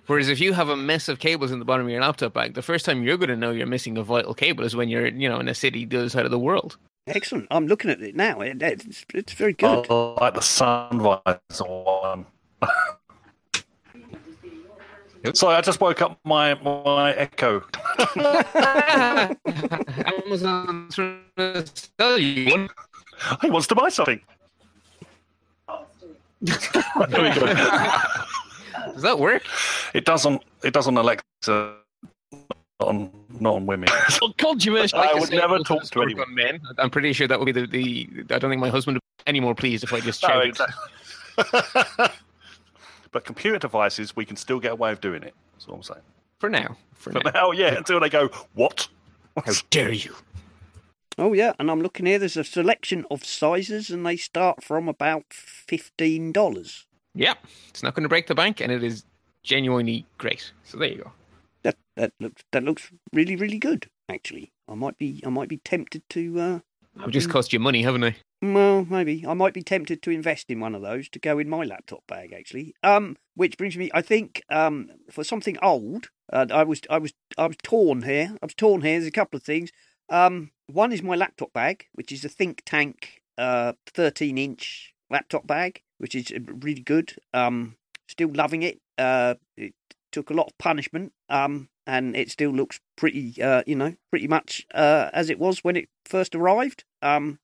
Whereas if you have a mess of cables in the bottom of your laptop bag, the first time you're going to know you're missing a vital cable is when you're, you know, in a city the other side of the world. Excellent. I'm looking at it now. It, it's, it's very good. I like the sun visor one. *laughs* Sorry, I just woke up my my Echo. *laughs* *laughs* Amazon's trying to sell you one. He wants to buy something. there we go. Does that work? It doesn't. it does on Alexa, not on not on women. *laughs* Oh, controversial. I Like would never talk to work anyone. men. I'm pretty sure that would be the, the. I don't think my husband would be any more pleased if I just No, shouted. exactly. *laughs* but computer devices, we can still get away of doing it. That's all I'm saying. For now. For But now. now, yeah, until they go, what? How *laughs* dare you? Oh yeah, and I'm looking here. There's a selection of sizes, and they start from about fifteen dollars. Yeah, it's not going to break the bank, and it is genuinely great. So there you go. That that looks that looks really really good. Actually, I might be I might be tempted to. Uh, I've just cost you money, haven't I? well, maybe I might be tempted to invest in one of those to go in my laptop bag. Actually, um, which brings me, I think, um, for something old, uh, I was I was I was torn here. I was torn here. There's a couple of things. Um, one is my laptop bag, which is a Think Tank uh 13 inch laptop bag, which is uh, really good. Um, still loving it. Uh, it took a lot of punishment. Um, and it still looks pretty, uh, you know, pretty much uh, as it was when it first arrived. Um,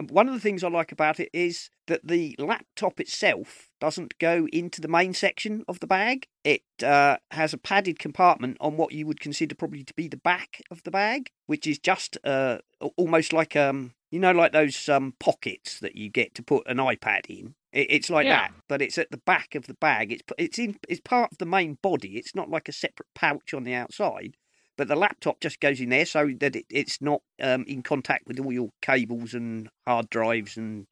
and one of the things I like about it is that the laptop itself doesn't go into the main section of the bag. It uh, has a padded compartment on what you would consider probably to be the back of the bag, which is just uh, almost like um, you know, like those um pockets that you get to put an iPad in. It, it's like Yeah. that, but it's at the back of the bag. It's it's in it's part of the main body. It's not like a separate pouch on the outside. But the laptop just goes in there so that it, it's not um, in contact with all your cables and hard drives and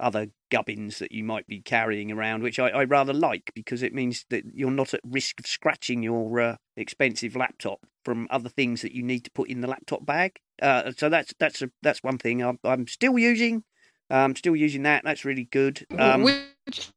other gubbins that you might be carrying around, which I, I rather like because it means that you're not at risk of scratching your uh, expensive laptop from other things that you need to put in the laptop bag. Uh, so that's that's a, that's one thing I'm, I'm still using. I'm still using that. That's really good. Um, which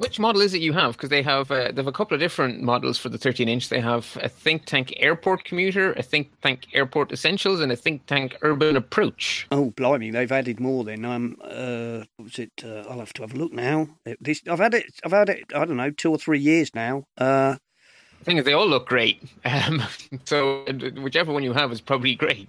which model is it you have? Because they have uh, they have a couple of different models for the 13 inch. They have a Think Tank Airport Commuter, a Think Tank Airport Essentials, and a Think Tank Urban Approach. Oh, blimey! They've added more. Then um, uh, was it? Uh, I'll have to have a look now. This I've had it. I've had it. I don't know, two or three years now. Uh, The thing is, they all look great. *laughs* Um, so uh, whichever one you have is probably great.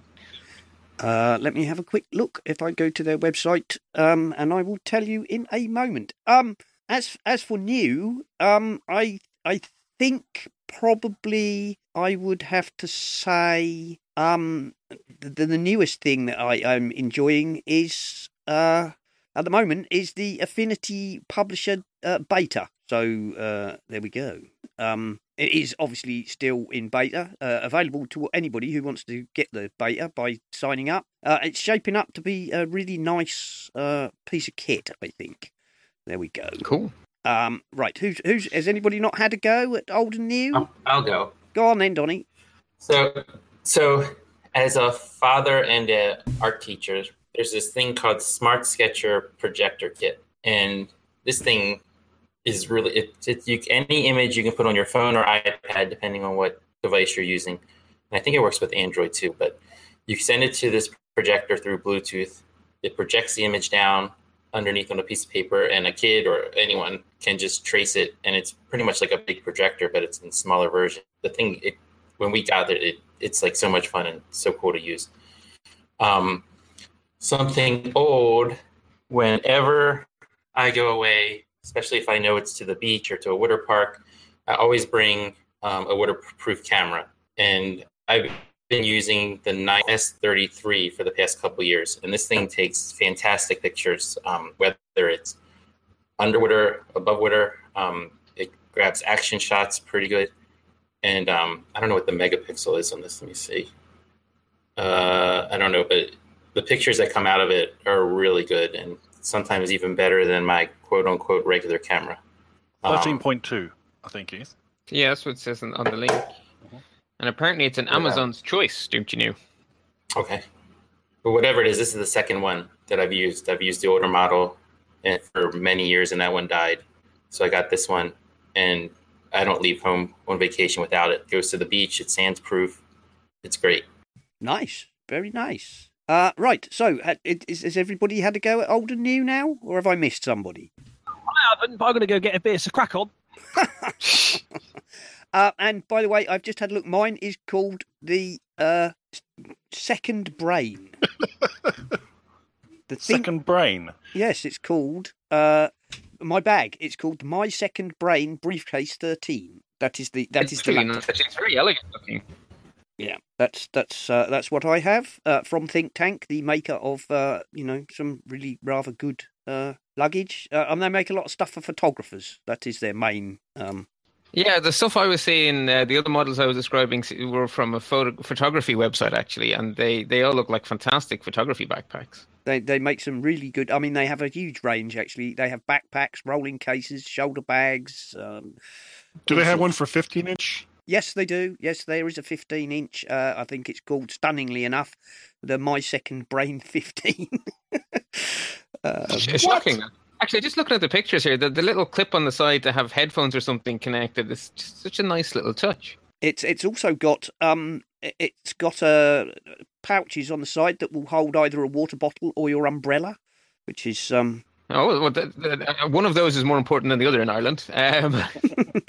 uh, let me have a quick look. If I go to their website, um, and I will tell you in a moment. Um, as as for new, um, I I think probably I would have to say um the, the newest thing that I am enjoying is uh at the moment is the Affinity Publisher uh, beta. So uh, there we go. Um, it is obviously still in beta, uh, available to anybody who wants to get the beta by signing up. Uh, it's shaping up to be a really nice uh, piece of kit, I think. There we go. Cool. Um, right, who's who's has anybody not had a go at old and new? I'll, I'll go. Go on then, Donny. So, so as a father and a art teacher, there's this thing called Smart Sketcher Projector Kit, and this thing is really it, it you, any image you can put on your phone or iPad, depending on what device you're using. And I think it works with Android too. But you send it to this projector through Bluetooth. It projects the image down underneath on a piece of paper, and a kid or anyone can just trace it. And it's pretty much like a big projector, but it's in smaller version. The thing it when we got it, it it's like so much fun and so cool to use. Um, something old. Whenever I go away, especially if I know it's to the beach or to a water park, I always bring um, a waterproof camera, and I've been using the 9S33 for the past couple years, and this thing takes fantastic pictures. Um, whether it's underwater, above water, um, it grabs action shots pretty good and um, I don't know what the megapixel is on this. Let me see. Uh, I don't know, but the pictures that come out of it are really good, and sometimes even better than my quote unquote regular camera. Um, Thirteen point two, I think is. Yeah, that's what it says on, on the link. And apparently, it's an Amazon's choice. Don't you know? Okay. But whatever it is, this is the second one that I've used. I've used the older model for many years, and that one died. So I got this one, and I don't leave home on vacation without it. Goes to the beach. It's sands proof. It's great. Nice, very nice. Uh, right. So, ha- it- is, has everybody had a go at old and new now, or have I missed somebody? I haven't, but I'm going to go get a beer. So crack on. *laughs* Uh, and by the way, I've just had a look. Mine is called the uh, Second Brain. *laughs* the thing, Second brain. yes, it's called uh, my bag. It's called My Second Brain Briefcase Thirteen. That is the that it's is the really laptop. nice. It's very elegant looking. Yeah, that's that's uh, that's what I have uh, from Think Tank, the maker of uh, you know some really rather good uh, luggage. Uh, and they make a lot of stuff for photographers. That is their main. Um, Yeah, the stuff I was seeing, uh, the other models I was describing were from a photo- photography website actually, and they, they all look like fantastic photography backpacks. they they make some really good. I mean, they have a huge range actually. They have backpacks, rolling cases, shoulder bags. Um, Do they have one for 15 inch? Yes, they do. Yes, there is a 15 inch. Uh, I think it's called, stunningly enough, the My Second Brain *laughs* 15. uh, It's it's shocking. Actually, just looking at the pictures here, the, the little clip on the side to have headphones or something connected is just such a nice little touch. It's it's also got um it- it's got uh, pouches on the side that will hold either a water bottle or your umbrella, which is um Oh, well, the, the, one of those is more important than the other in Ireland. Um, *laughs* *laughs*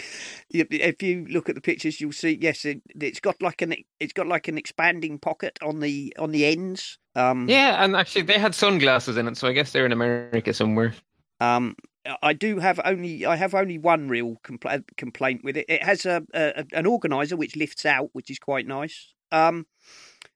if if you look at the pictures, you'll see. Yes, it, it's got like an it's got like an expanding pocket on the on the ends. Um, yeah, and actually, they had sunglasses in it, so I guess they're in America somewhere. Um, I do have only I have only one real compla- complaint with it. It has a, a an organizer which lifts out, which is quite nice. Um,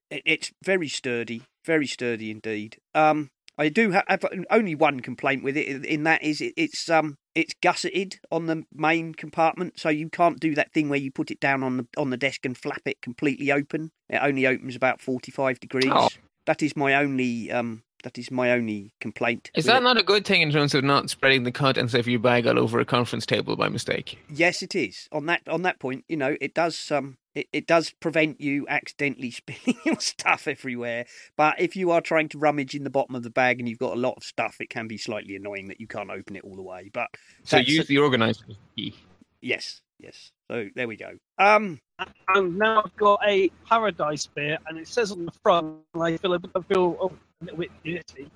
it, it's very sturdy, very sturdy indeed. Um, I do ha- have only one complaint with it. In that is it, it's um it's gusseted on the main compartment, so you can't do that thing where you put it down on the on the desk and flap it completely open. It only opens about forty five degrees. Oh. That is my only um that is my only complaint. Is that it. not a good thing in terms of not spreading the contents of your bag all over a conference table by mistake? Yes, it is. On that on that point, you know, it does um it, it does prevent you accidentally *laughs* spilling your stuff everywhere. But if you are trying to rummage in the bottom of the bag and you've got a lot of stuff, it can be slightly annoying that you can't open it all the way. But So that's- use the organizer. key. yes, yes. So there we go. Um And now I've got a paradise beer, and it says on the front, and I feel a, I feel a little bit dirty.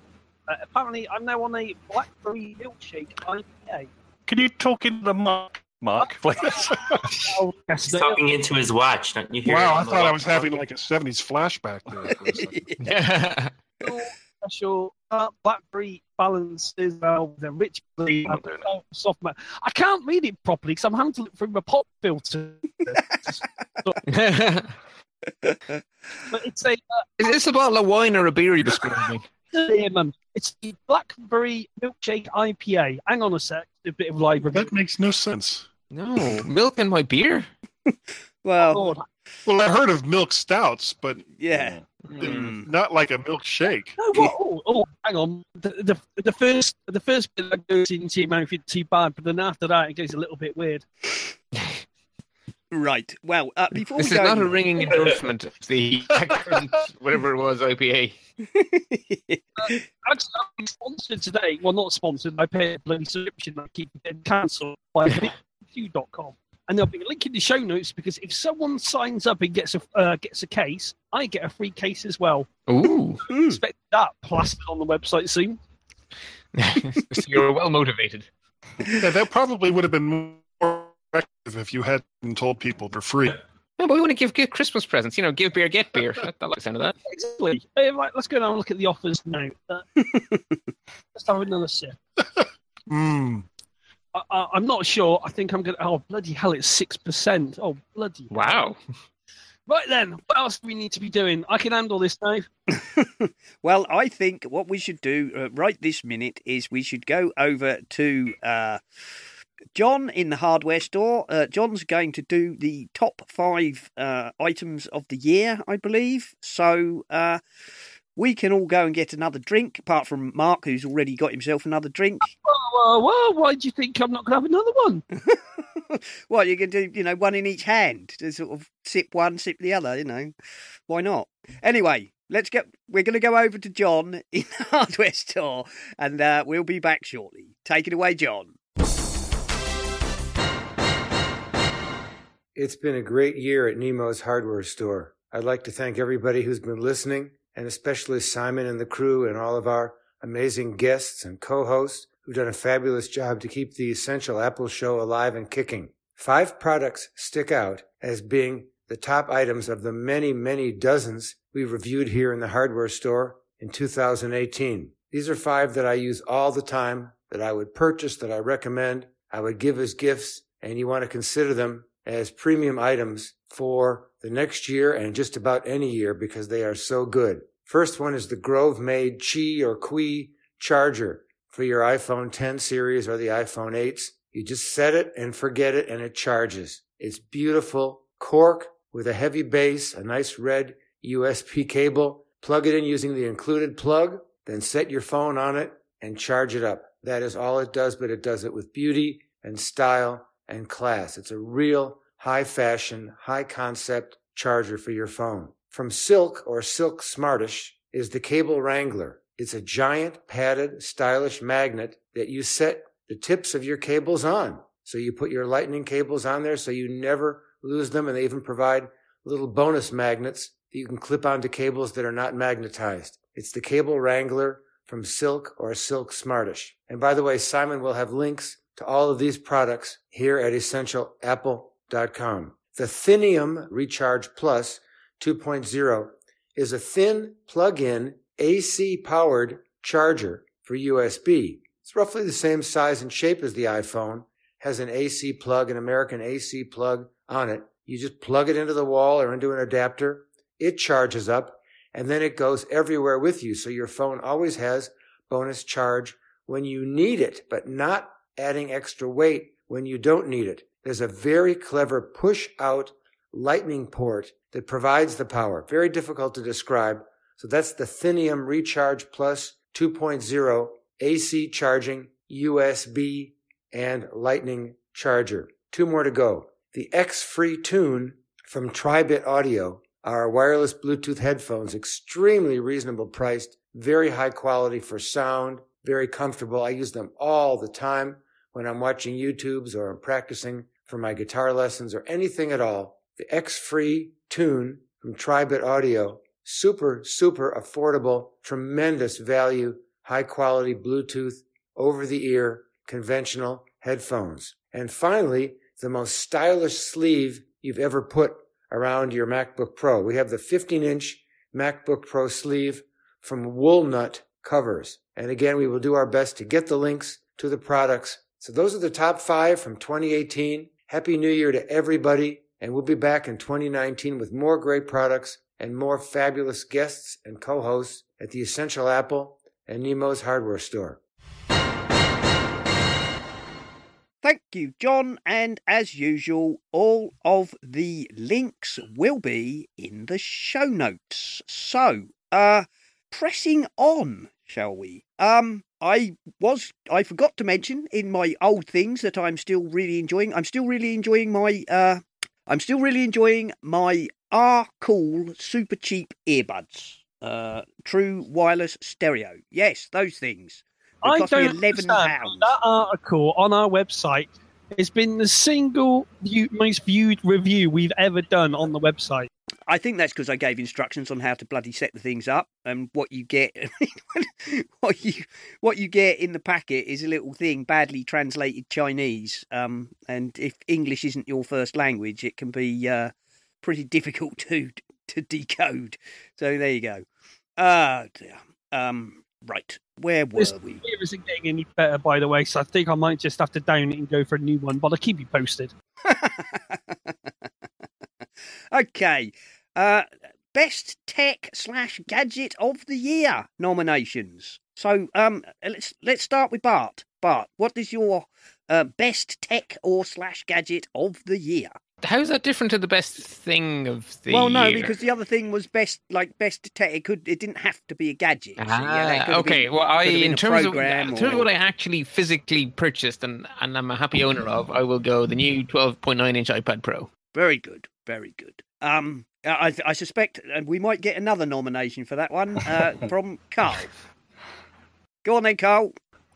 Uh, apparently, I'm now on a blackberry milkshake IPA. Can you talk into the mic, Mark, please? *laughs* Oh, yes, He's no, talking into his watch. Don't you hear? Wow, I thought I was having like a 70s flashback there. For a second. *laughs* *laughs* special uh, blackberry balance as well with a rich berry and a soft matte. I can't read it properly because I'm having to look through my pop filter. But it's a uh, Is this a bottle of wine or a beer you're describing? it's the blackberry milkshake IPA. Hang on a sec, a bit of library. That makes no sense. No, milk in my beer. *laughs* well Lord. Well, I heard of milk stouts, but yeah. Mm. not like a milkshake. No, what? Oh, oh, hang on. The, the the first the first bit that goes into your mouth isn't too bad, but then after that it goes a little bit weird. *laughs* Right. Well, uh, before This we is go not a ringing *laughs* endorsement of the whatever it was, *laughs* IPA. Actually, I'm sponsored today. Well, not sponsored. I pay a bloody subscription. I keep getting cancelled by *laughs* BitQ.com. And there'll be a link in the show notes because if someone signs up and gets a uh, gets a case, I get a free case as well. Ooh, Expect that plastered on the website soon. So you're well motivated. Yeah, that probably would have been more effective if you hadn't told people for free. No, but we want to give, give Christmas presents. You know, give beer, get beer. I, I like the sound of that. *laughs* Exactly. Hey, right, let's go down and look at the offers now. Uh, *laughs* let's have another sip. Mm. I, I, I'm not sure. I think I'm going to. Oh, bloody hell, it's 6%. Oh, bloody. hell. Wow. Right then, what else do we need to be doing? I can handle this now. *laughs* Well, I think what we should do uh, right this minute is we should go over to uh, John in the hardware store. Uh, John's going to do the top five uh, items of the year, I believe. So uh, we can all go and get another drink, apart from Mark, who's already got himself another drink. Whoa, whoa, why do you think I'm not going to have another one? *laughs* *laughs* well, you can do, you know, one in each hand to sort of sip one, sip the other, you know. Why not? Anyway, let's get, we're going to go over to John in the *laughs* hardware store and uh, we'll be back shortly. Take it away, John. It's been a great year at Nemo's hardware store. I'd like to thank everybody who's been listening and especially Simon and the crew and all of our amazing guests and co-hosts who've done a fabulous job to keep the Essential Apple Show alive and kicking. Five products stick out as being the top items of the many, many dozens we reviewed here in the hardware store in 2018. These are five that I use all the time, that I would purchase, that I recommend, I would give as gifts, and you want to consider them as premium items for the next year and just about any year because they are so good. First one is the Grovemade Qi or Qi charger for your iPhone 10 series or the iPhone 8s. You just set it and forget it and it charges. It's beautiful cork with a heavy base, a nice red USB cable. Plug it in using the included plug, then set your phone on it and charge it up. That is all it does, but it does it with beauty and style and class. It's a real high fashion, high concept charger for your phone. From Silk or Silk Smartish is the Cable Wrangler. It's a giant padded stylish magnet that you set the tips of your cables on. So you put your lightning cables on there so you never lose them. And they even provide little bonus magnets that you can clip onto cables that are not magnetized. It's the Cable Wrangler from Silk or Silk Smartish. And by the way, Simon will have links to all of these products here at essentialapple.com. The Thinium Recharge Plus 2.0 is a thin plug-in AC powered charger for USB. It's roughly the same size and shape as the iPhone, has an AC plug, an American AC plug on it. You just plug it into the wall or into an adapter. It charges up and then it goes everywhere with you. So your phone always has bonus charge when you need it, but not adding extra weight when you don't need it. There's a very clever push out lightning port that provides the power. Very difficult to describe. So that's the Thinium Recharge Plus 2.0 AC charging, USB, and lightning charger. Two more to go. The X Free Tune from Tribit Audio are wireless Bluetooth headphones, extremely reasonable priced, very high quality for sound, very comfortable. I use them all the time when I'm watching YouTubes or I'm practicing for my guitar lessons or anything at all. The X Free Tune from Tribit Audio, super, super affordable, tremendous value, high quality Bluetooth, over the ear, conventional headphones. And finally, the most stylish sleeve you've ever put around your MacBook Pro. We have the 15 inch MacBook Pro sleeve from Woolnut Covers. And again, we will do our best to get the links to the products. So those are the top five from 2018. Happy New Year to everybody. And we'll be back in 2019 with more great products and more fabulous guests and co-hosts at the Essential Apple and Nemo's hardware store. Thank you, John. And as usual, all of the links will be in the show notes. So, uh, pressing on, shall we? Um, I was I forgot to mention in my old things that I'm still really enjoying. I'm still really enjoying my uh, I'm still really enjoying my R Cool super cheap earbuds. Uh, true wireless stereo. Yes, those things. They I cost me don't eleven understand. pounds. That article on our website has been the single most viewed review we've ever done on the website. I think that's because I gave instructions on how to bloody set the things up, and what you get, *laughs* what you what you get in the packet is a little thing badly translated Chinese. Um, and if English isn't your first language, it can be uh, pretty difficult *laughs* to to decode. So there you go. Dear. Um, right, where were This we? here isn't getting any better, by the way, so I think I might just have to down it and go for a new one. But I'll keep you posted. *laughs* Okay. Uh, best tech slash gadget of the year nominations. So um, let's let's start with Bart. Bart, what is your uh, best tech or slash gadget of the year? How's that different to the best thing of the well, no, year? because the other thing was best like best tech. It could it didn't have to be a gadget. you see, yeah, Ah, okay. been- well, I could have been in terms of in terms of what I actually physically purchased and and I'm a happy owner of, I will go the new 12.9 inch iPad Pro. Very good, very good. Um, I, I suspect uh, we might get another nomination for that one uh, *laughs* from Karl. Go on then, Karl.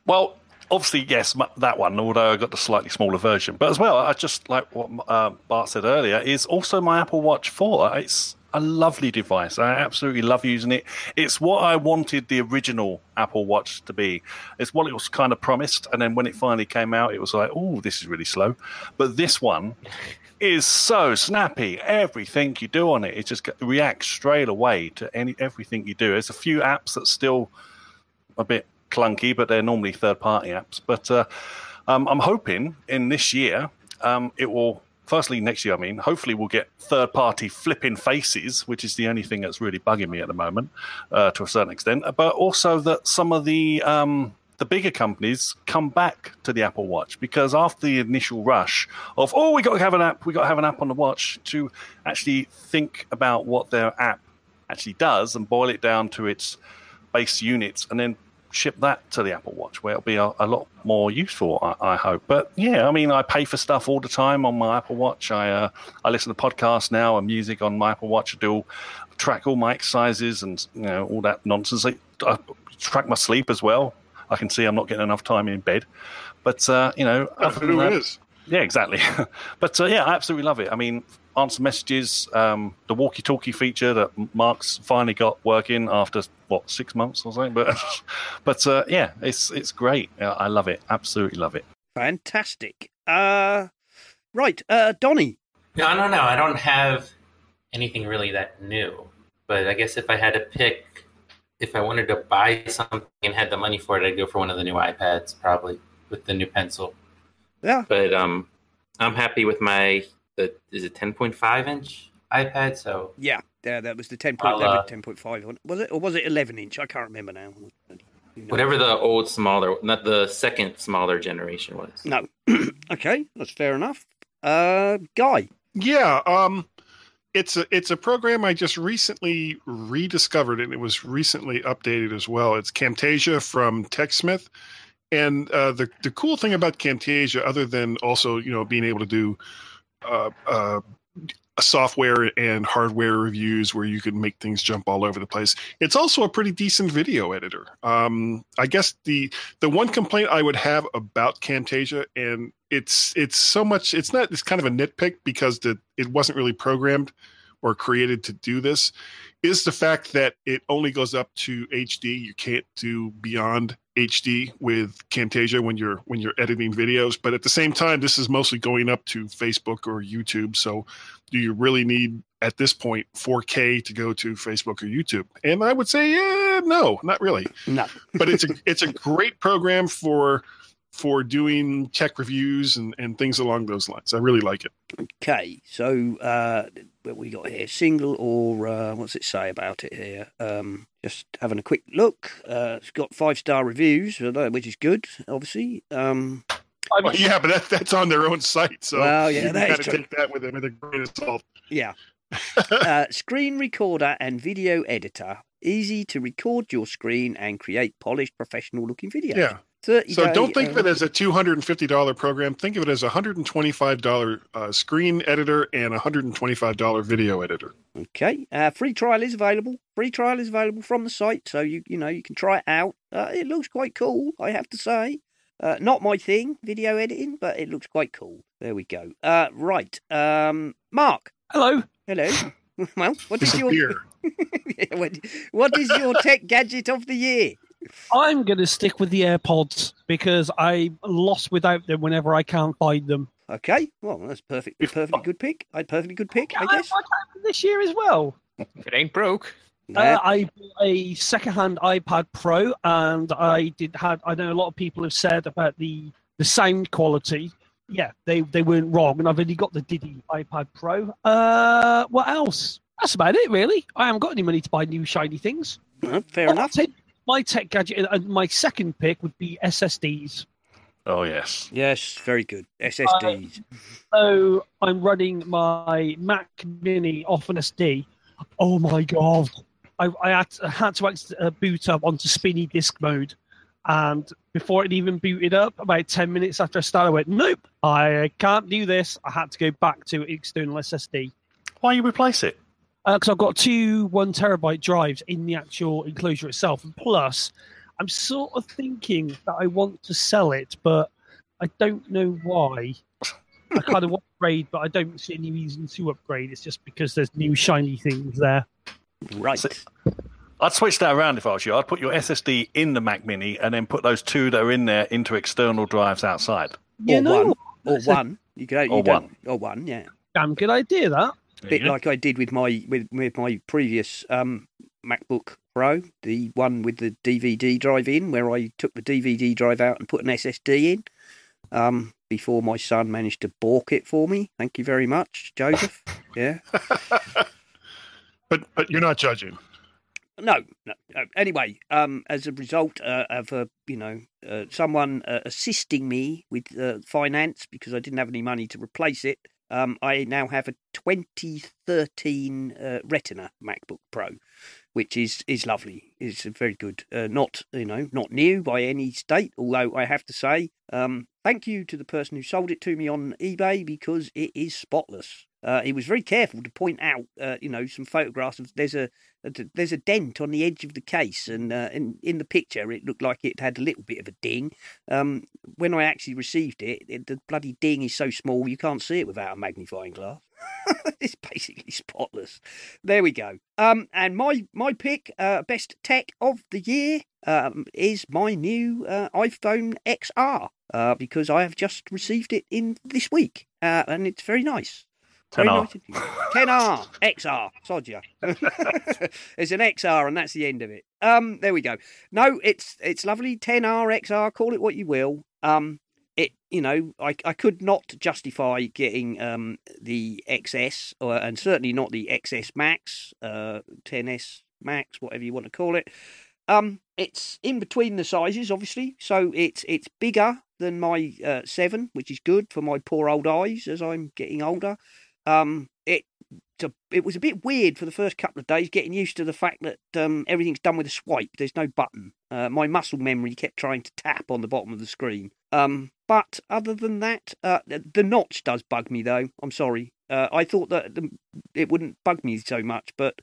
Well, obviously, yes, that one. Although I got the slightly smaller version, but as well, I just like what uh, Bart said earlier is also my Apple Watch Four. It's a lovely device. I absolutely love using it. It's what I wanted the original Apple Watch to be. It's what it was kind of promised, and then when it finally came out, it was like, oh, this is really slow. But this one is so snappy. Everything you do on it, it just reacts straight away to any everything you do. There's a few apps that still a bit clunky, but they're normally third party apps. But uh, um, I'm hoping in this year um, it will. Firstly, next year, I mean, hopefully we'll get third party flipping faces, which is the only thing that's really bugging me at the moment uh, to a certain extent. But also that some of the um, the bigger companies come back to the Apple Watch because after the initial rush of oh we got to have an app, we got to have an app on the watch to actually think about what their app actually does and boil it down to its base units and then ship that to the Apple Watch, where it'll be a, a lot more useful, I, I, hope. But yeah, I mean, I pay for stuff all the time on my Apple Watch. I uh, I listen to podcasts now and music on my Apple Watch. I do track all my exercises and you know all that nonsense. I, I track my sleep as well. I can see I'm not getting enough time in bed. But uh, you know, who that, is? Yeah, exactly. *laughs* but uh, yeah, I absolutely love it. I mean, answer messages, um, the walkie-talkie feature that Mark's finally got working after what six months or something. But *laughs* but uh, yeah, it's it's great. I love it. Absolutely love it. Fantastic. Uh, right, uh, Donny. No, no, no. I don't have anything really that new. But I guess if I had to pick, if I wanted to buy something and had the money for it, I'd go for one of the new iPads, probably with the new pencil. Yeah. But um, I'm happy with my the is it 10.5 inch iPad? So yeah, yeah, that was the 10.11, uh, 10.5 was it, or was it 11 inch? I can't remember now. You know. Whatever the old smaller, not the second smaller generation was. No, *clears throat* okay, that's fair enough. Uh, Guy. Yeah, um, it's a it's a program I just recently rediscovered, and it was recently updated as well. It's Camtasia from TechSmith, and uh, the the cool thing about Camtasia, other than also you know being able to do uh, uh, software and hardware reviews where you can make things jump all over the place. It's also a pretty decent video editor. Um, I guess the the one complaint I would have about Camtasia, and it's it's so much it's not it's kind of a nitpick because the it wasn't really programmed or created to do this, is the fact that it only goes up to HD. You can't do beyond HD with Camtasia when you're when you're editing videos. But at the same time, this is mostly going up to Facebook or YouTube. So do you really need at this point 4K to go to Facebook or YouTube? And I would say, yeah, no, not really. No. but it's a it's a great program for for doing tech reviews and, and things along those lines. I really like it. Okay, so uh, what we got here? Single or uh, what's it say about it here? Um, just having a quick look. Uh, it's got five star reviews, which is good, obviously. Um, well, yeah, but that, that's on their own site, so well, yeah, you got to take that with a, with a grain of salt. Yeah. *laughs* uh, screen recorder and video editor. Easy to record your screen and create polished, professional looking videos. Yeah. So don't think of it as a two hundred and fifty dollar program. Think of it as a hundred and twenty five dollar uh, screen editor and a hundred and twenty five dollar video editor. Okay, uh, free trial is available. Free trial is available from the site, so you you know you can try it out. Uh, it looks quite cool, I have to say. Uh, not my thing, video editing, but it looks quite cool. There we go. Uh, right, um, Mark. Hello. Hello. *laughs* well, what is your *laughs* what is your tech gadget of the year? I'm going to stick with the AirPods because I'm lost without them whenever I can't find them. Okay, well that's perfect. Perfectly good pick. I perfectly good pick. I guess this year as well. If it ain't broke. Uh, I bought a second-hand iPad Pro, and I did had. I know a lot of people have said about the the sound quality. Yeah, they they weren't wrong, and I've only got the Diddy iPad Pro. Uh, what else? That's about it, really. I haven't got any money to buy new shiny things. Fair enough my tech gadget, and my second pick would be SSDs. Oh yes, yes, very good SSDs. Uh, so I'm running my Mac Mini off an SD. Oh my god! I, I had, to, I had to uh, boot up onto spinny disk mode, and before it even booted up, about ten minutes after I started, I went, "Nope, I can't do this." I had to go back to external SSD. Why you replace it? Because uh, I've got two one terabyte drives in the actual enclosure itself. And plus, I'm sort of thinking that I want to sell it, but I don't know why. I kind of want *laughs* to upgrade, but I don't see any reason to upgrade. It's just because there's new shiny things there. Right. I'd switch that around if I was you. I'd put your SSD in the Mac Mini and then put those two that are in there into external drives outside. You or know one. what? Or That's a one. You could, you Or one. Or one, yeah. Damn good idea, that. Bit like I did with my with, with my previous um, MacBook Pro, the one with the DVD drive in, where I took the DVD drive out and put an SSD in. Um, before my son managed to balk it for me. Thank you very much, Joseph. *laughs* yeah. But but you're not judging. No, no, no. Anyway, um, as a result uh, of uh, you know uh, someone uh, assisting me with uh, finance because I didn't have any money to replace it, um, I now have a 2013 uh, Retina MacBook Pro, which is is lovely. It's very good. Uh, not you know not new by any state, although I have to say, um, thank you to the person who sold it to me on eBay because it is spotless. Uh, he was very careful to point out, uh, you know, some photographs of there's a, a there's a dent on the edge of the case, and uh, in in the picture it looked like it had a little bit of a ding. Um, when I actually received it, it, the bloody ding is so small you can't see it without a magnifying glass. *laughs* it's basically spotless. There we go. Um, and my my pick, uh, best tech of the year, um, is my new uh, iPhone XR because I have just received it in this week, and it's very nice. Very 10R. 10R XR. Sod ya. *laughs* it's an XR, and that's the end of it. Um, there we go. No, it's it's lovely. 10R XR. Call it what you will. Um, it you know I I could not justify getting um the XS or and certainly not the XS Max, uh, 10s Max, whatever you want to call it. Um, it's in between the sizes, obviously, so it's it's bigger than my uh, seven, which is good for my poor old eyes as I'm getting older. Um, it it was a bit weird for the first couple of days getting used to the fact that um, everything's done with a swipe. There's no button. Uh, my muscle memory kept trying to tap on the bottom of the screen. Um, but other than that, uh, the, the notch does bug me though. I'm sorry. Uh, I thought that the, it wouldn't bug me so much, but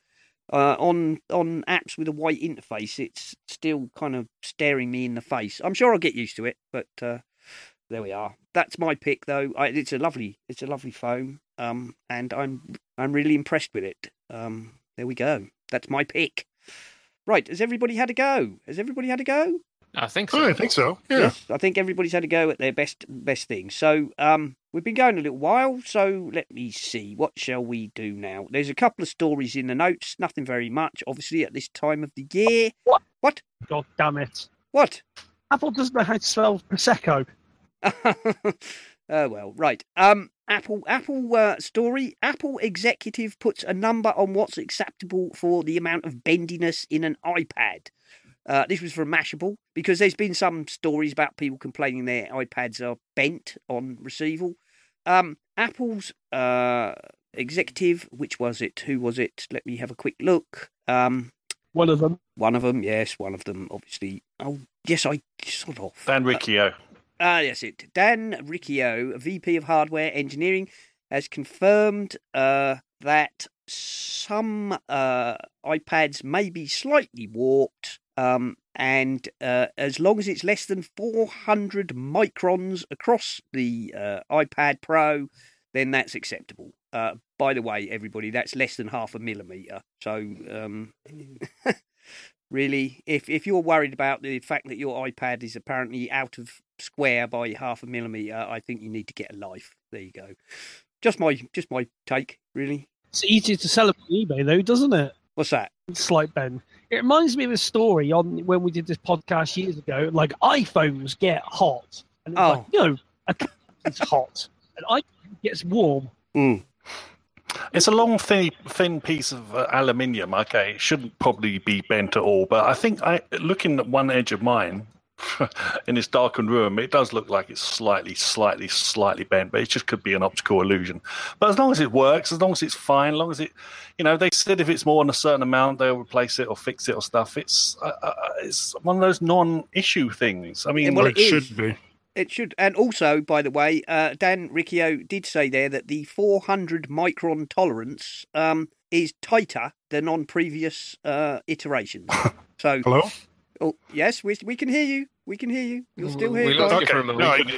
uh, on on apps with a white interface, it's still kind of staring me in the face. I'm sure I'll get used to it, but uh, there we are. That's my pick, though. I, it's a lovely, it's a lovely phone, um, and I'm I'm really impressed with it. Um, there we go. That's my pick. Right, has everybody had a go? Has everybody had a go? I think Oh, so. I think so. Yeah. Yes, I think everybody's had a go at their best best thing. So um, we've been going a little while. So let me see. What shall we do now? There's a couple of stories in the notes. Nothing very much, obviously, at this time of the year. What? What? God damn it. What? Apple doesn't know how to spell Prosecco. *laughs* oh well, right. Um, Apple Apple uh, story. Apple executive puts a number on what's acceptable for the amount of bendiness in an iPad. Uh, this was from Mashable because there's been some stories about people complaining their iPads are bent on receival. Um, Apple's uh, executive, which was it? Who was it? Let me have a quick look. Um, One of them. one of them, yes, one of them, obviously. Oh, yes, I sort of. Dan Riccio. Ah, yes, it. Dan Riccio, VP of Hardware Engineering, has confirmed uh, that some uh, iPads may be slightly warped, um, and uh, as long as it's less than 400 microns across the uh, iPad Pro, then that's acceptable. Uh, by the way, everybody, that's less than half a millimeter. So, um, *laughs* really, if if you're worried about the fact that your iPad is apparently out of square by half a millimeter, I think you need to get a life. There you go. Just my just my take, really. It's easier to sell it on eBay, though, doesn't it? What's that? Slight bend. It reminds me of a story on when we did this podcast years ago. Like iPhones get hot, and it's Oh. like, you know, a it's hot, and iPhone gets warm. Mm. It's a long, thin, thin piece of uh, aluminium. Okay, it shouldn't probably be bent at all. But I think, I looking at one edge of mine *laughs* in this darkened room, it does look like it's slightly, slightly, slightly bent. But it just could be an optical illusion. But as long as it works, as long as it's fine, as long as it, you know, they said if it's more than a certain amount, they'll replace it or fix it or stuff. It's uh, uh, it's one of those non-issue things. I mean, Well, Or it it is. should be. It should, and also, by the way, uh, Dan Riccio did say there that the 400 micron tolerance um, is tighter than on previous uh, iterations. *laughs* So, Hello? Oh, yes, we we can hear you. We can hear you. You're still here. We lost guys. you for a moment.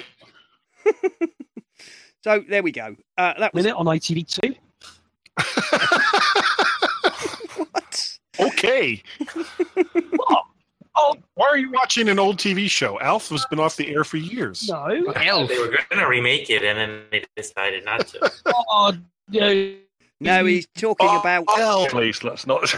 No, *laughs* So there we go. Uh, that was Minute on ITV2. *laughs* what? Okay. *laughs* Oh, Why are you watching an old TV show? Alf has been off the air for years. no. Elf. They were going to remake it, and then they decided not to. Oh, no. No, he's talking about Alf. Please, let's not.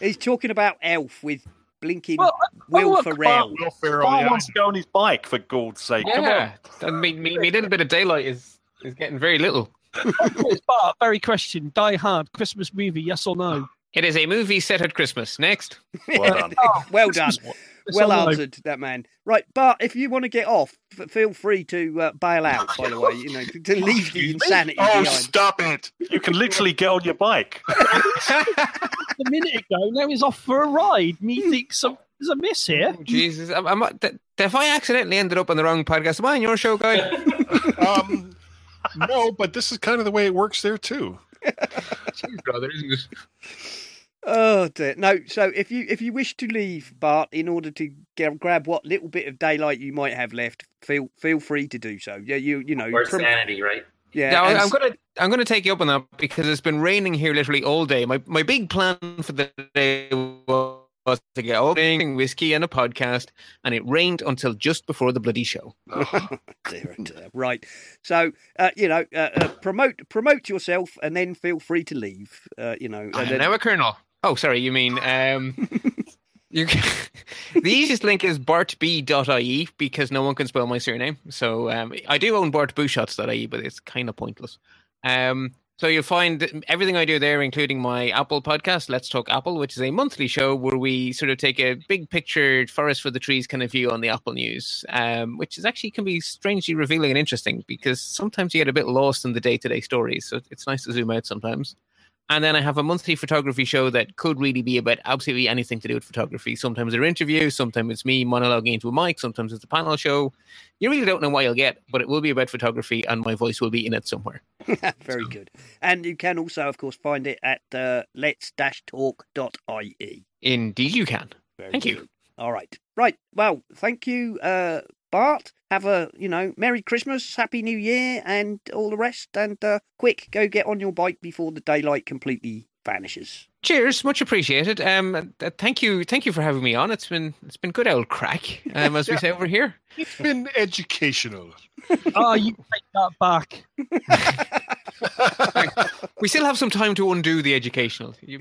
he's talking about Elf with blinking Well, Will look, Ferrell. Will Ferrell, Bob yeah. wants to go on his bike for God's sake. Come on. Yeah, and me, me, me little bit of daylight is is getting very little. But very question. Die Hard Christmas movie? Yes or no? It is a movie set at Christmas. Next. Well done. *laughs* well done. Yes Well or no? answered, that man. Right, Bart, if you want to get off, f- feel free to uh, bail out, by the way, you know, to, to leave the insanity Oh, behind. stop it! You can literally get on your bike. *laughs* A minute ago, now he's off for a ride. Me thinks some, there's a mess here. Jesus, I'm, I'm, if I accidentally ended up on the wrong podcast, am I on your show, guy? *laughs* Um, no, but this is kind of the way it works there too. Jeez, brother, isn't it? Oh dear. No, so if you if you wish to leave, Bart, in order to get, grab what little bit of daylight you might have left, feel feel free to do so. Yeah, you you know, Or prom- sanity, right? yeah. Now, I'm gonna I'm gonna take you up on that because it's been raining here literally all day. My my big plan for the day was to get opening whiskey and a podcast, and it rained until just before the bloody show. *laughs* oh dear. Right. So uh, you know, uh, uh, promote promote yourself, and then feel free to leave. Uh, you know, I and then- now a colonel. Oh, sorry, you mean um, *laughs* you? Can, *laughs* the easiest link is bartb.ie because no one can spell my surname. So um, I do own bartbusschots.ie, but it's kind of pointless. Um, so you'll find everything I do there, including my Apple podcast, Let's Talk Apple, which is a monthly show where we sort of take a big picture, forest for the trees kind of view on the Apple news, um, which is actually can be strangely revealing and interesting because sometimes you get a bit lost in the day to day stories. So it's nice to zoom out sometimes. And then I have a monthly photography show that could really be about absolutely anything to do with photography. Sometimes they're interviews, sometimes it's me monologuing into a mic, sometimes it's a panel show. You really don't know what you'll get, but it will be about photography and my voice will be in it somewhere. *laughs* Very good. And you can also, of course, find it at uh, let's-talk.ie. Indeed, you can. Very Thank you. All right. Right. Well, thank you, uh, Bart. Have a, you know, Merry Christmas, Happy New Year, and all the rest. And uh, quick, go get on your bike before the daylight completely vanishes. Cheers, much appreciated. Um, uh, thank you, thank you for having me on. It's been it's been good old crack, um, as we say over here. *laughs* It's been educational. *laughs* Oh, you take that back. *laughs* We still have some time to undo the educational. You-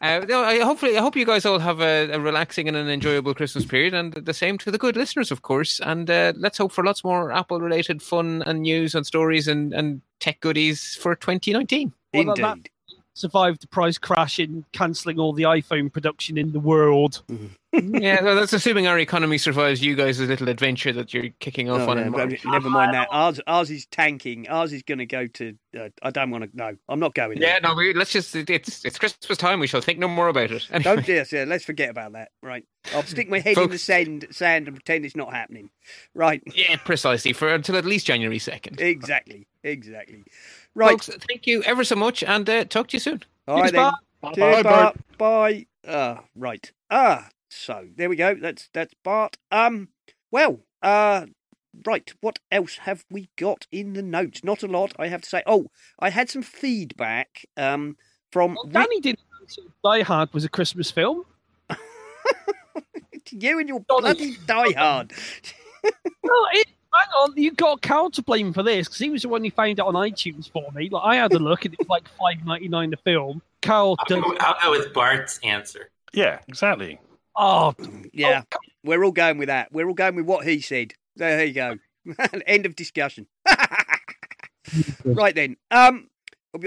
Uh, I, hopefully, I hope you guys all have a, a relaxing and an enjoyable Christmas period, and the same to the good listeners, of course. And uh, let's hope for lots more Apple-related fun and news and stories and, and tech goodies for 2019. Well, Indeed. Survived the price crash in cancelling all the iPhone production in the world. yeah, well, that's assuming our economy survives you guys' little adventure that you're kicking off No, on. no, in no, March. never mind that. Ours, ours is tanking. Ours is going to go to. Uh, I don't want to. No, I'm not going. Yeah, there. no, we, let's just, it's, it's Christmas time. We shall think no more about it. Anyway. Don't yes, yeah. Let's forget about that. Right. I'll stick my head in the sand, sand, and pretend it's not happening. Right. Yeah, precisely, for until at least January 2nd. Exactly. Exactly. Right. Folks, thank you ever so much, and uh, talk to you soon. All right Cheers, then. Bart. Cheers, Bye, Bart. Bye. Ah, right. Ah, so there we go. That's that's Bart. Um. Well. Uh. Right. What else have we got in the notes? Not a lot, I have to say. Oh, I had some feedback. Um. From Well, Danny didn't know Die Hard was a Christmas film. *laughs* *laughs* you and your Donny. bloody Die Hard. *laughs* Well, it, hang on, you got Karl to blame for this because he was the one who found it on iTunes for me. Like I had a look and it was like five ninety nine the film. Karl I'll does. go, I'll go with Bart's answer. Yeah, exactly. Oh, Yeah, we're all going with that. We're all going with what he said. There you go. *laughs* End of discussion. *laughs* right then. Um,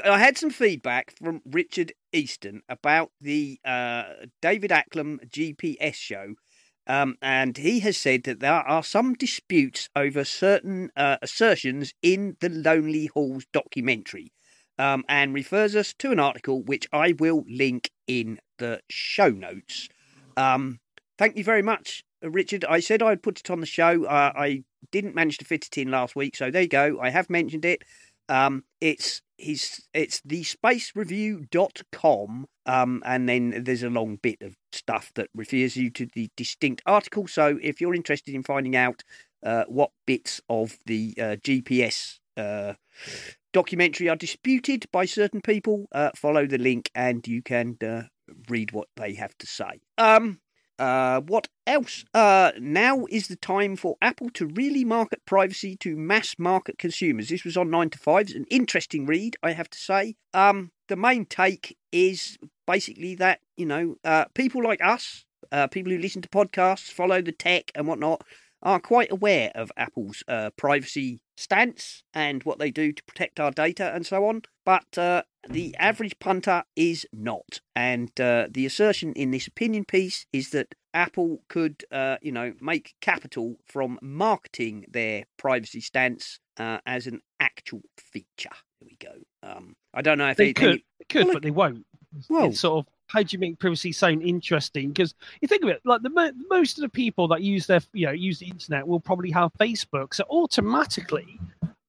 I had some feedback from Richard Easton about the uh, David Acklam GPS show. Um, and he has said that there are some disputes over certain uh, assertions in the Lonely Halls documentary, um, and refers us to an article which I will link in the show notes. Um, thank you very much, uh, Richard. I said I'd put it on the show. Uh, I didn't manage to fit it in last week, so there you go. I have mentioned it. Um, it's his, it's the spacereview.com, um, and then there's a long bit of stuff that refers you to the distinct article. So if you're interested in finding out uh, what bits of the uh, GPS uh, documentary are disputed by certain people, uh, follow the link and you can uh, read what they have to say. Um, uh, what else? Now is the time for Apple to really market privacy to mass market consumers. This was on 9 to 5. It's an interesting read, I have to say. Um, the main take is basically that, you know, uh, people like us, uh, people who listen to podcasts, follow the tech and whatnot, are quite aware of Apple's uh, privacy stance and what they do to protect our data and so on. But uh, the average punter is not. And uh, the assertion in this opinion piece is that Apple could, uh, you know, make capital from marketing their privacy stance uh, as an actual feature. There we go. Um, I don't know if They it, could, any- they could, Well, but they won't. Well- it's sort of how do you make privacy sound interesting? Because you think of it, like the mo- most of the people that use their, you know, use the internet will probably have Facebook, so automatically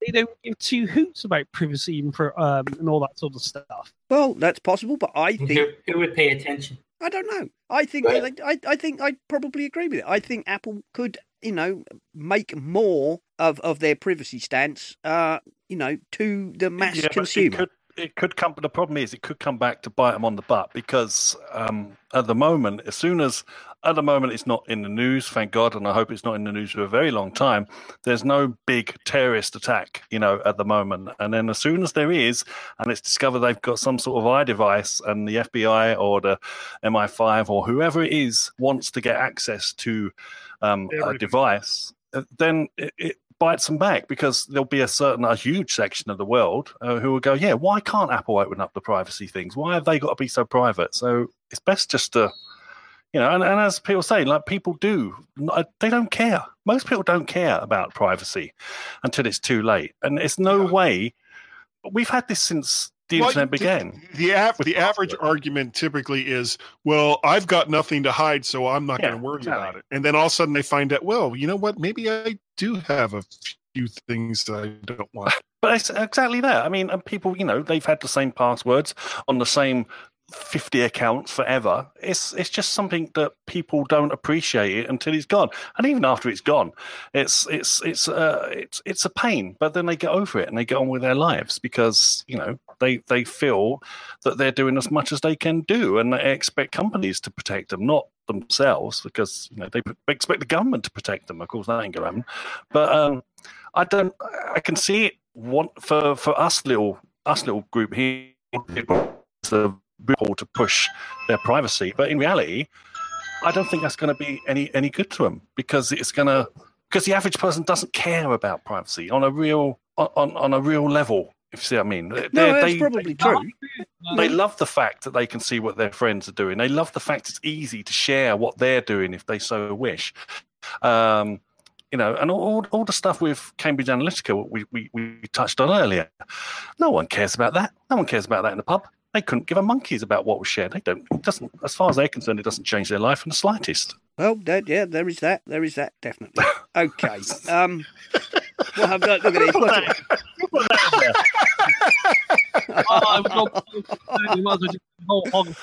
they don't give two hoots about privacy and for um, and all that sort of stuff. Well, that's possible, but I think Who, who would pay attention? I don't know. I think I, I, I think I probably agree with it. I think Apple could, you know, make more of, of their privacy stance, uh, you know, to the mass Yeah, but consumer. It could, it could come. But the problem is, it could come back to bite them on the butt because um, at the moment, as soon as at the moment it's not in the news, thank God, and I hope it's not in the news for a very long time. There's no big terrorist attack, you know, at the moment. And then as soon as there is, and it's discovered they've got some sort of eye device, and the FBI or the MI5 or whoever it is wants to get access to um, a device, then it, it bites them back because there'll be a certain, a huge section of the world uh, who will go, yeah, why can't Apple open up the privacy things? Why have they got to be so private? So it's best just to, you know, and, and as people say, like people do, they don't care. Most people don't care about privacy until it's too late. And it's no way, we've had this since Well, the- began. The av- the average argument typically is, well, I've got nothing to hide, so I'm not Yeah, going to worry exactly. about it. And then all of a sudden they find out, well, you know what? Maybe I do have a few things that I don't want. *laughs* But it's exactly that. I mean, people, you know, they've had the same passwords on the same 50 accounts forever. It's it's just something that people don't appreciate until it's gone. And even after it's gone, it's it's it's uh it's it's a pain, but then they get over it and they get on with their lives because, you know, they they feel that they're doing as much as they can do and they expect companies to protect them, not themselves because, you know, they expect the government to protect them. Of course, that ain't to happen. But um I don't. I can see it. Want for for us little us little group here, the people to push their privacy, but in reality, I don't think that's going to be any any good to them because it's going to because the average person doesn't care about privacy on a real on on a real level. If you see what I mean, They- no, that's they- probably they- true. they love the fact that they can see what their friends are doing. They love the fact it's easy to share what they're doing if they so wish. Um, you know, and all, all the stuff with Cambridge Analytica we, we, we touched on earlier. No one cares about that. No one cares about that in the pub. They couldn't give a monkeys about what was shared. They don't. It doesn't. As far as they're concerned, it doesn't change their life in the slightest. Well, there, yeah, there is that. There is that, definitely. Okay. Um, well, I've got, look at this. What's it- oh, I've got, you might as well just hold on.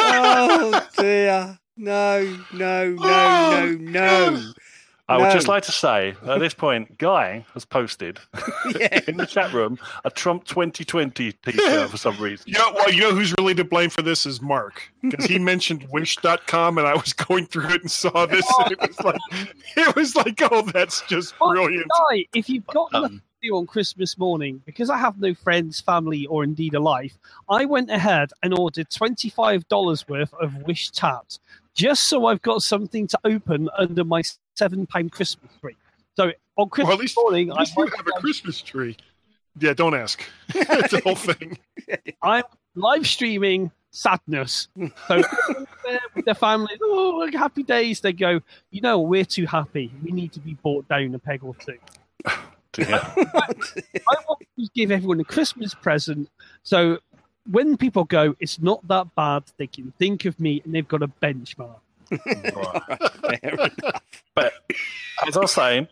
oh dear. No, no, no, no, no. I would just like to say at this point, Guy has posted Yeah. *laughs* *laughs* in the chat room a Trump 2020 t-shirt for some reason. You know, well, you know who's really to blame for this is Mark because he *laughs* mentioned Wish.com, and I was going through it and saw this, and it was like, it was like, oh, that's just Well, brilliant. Guy, if you've got um, nothing to do on Christmas morning, because I have no friends, family, or indeed a life, I went ahead and ordered $25 worth of Wish tabs just so I've got something to open under my seven pound Christmas tree. So on Christmas Well, at least, morning, at I you have a Christmas tree. Yeah, don't ask. *laughs* it's the whole thing. *laughs* I'm live streaming sadness. So *laughs* with their families, oh, happy days. They go, you know, we're too happy. We need to be brought down a peg or two. *sighs* Yeah. I want to give everyone a Christmas present. So when people go, it's not that bad, they can think of me and they've got a benchmark. Fair. But as I was saying,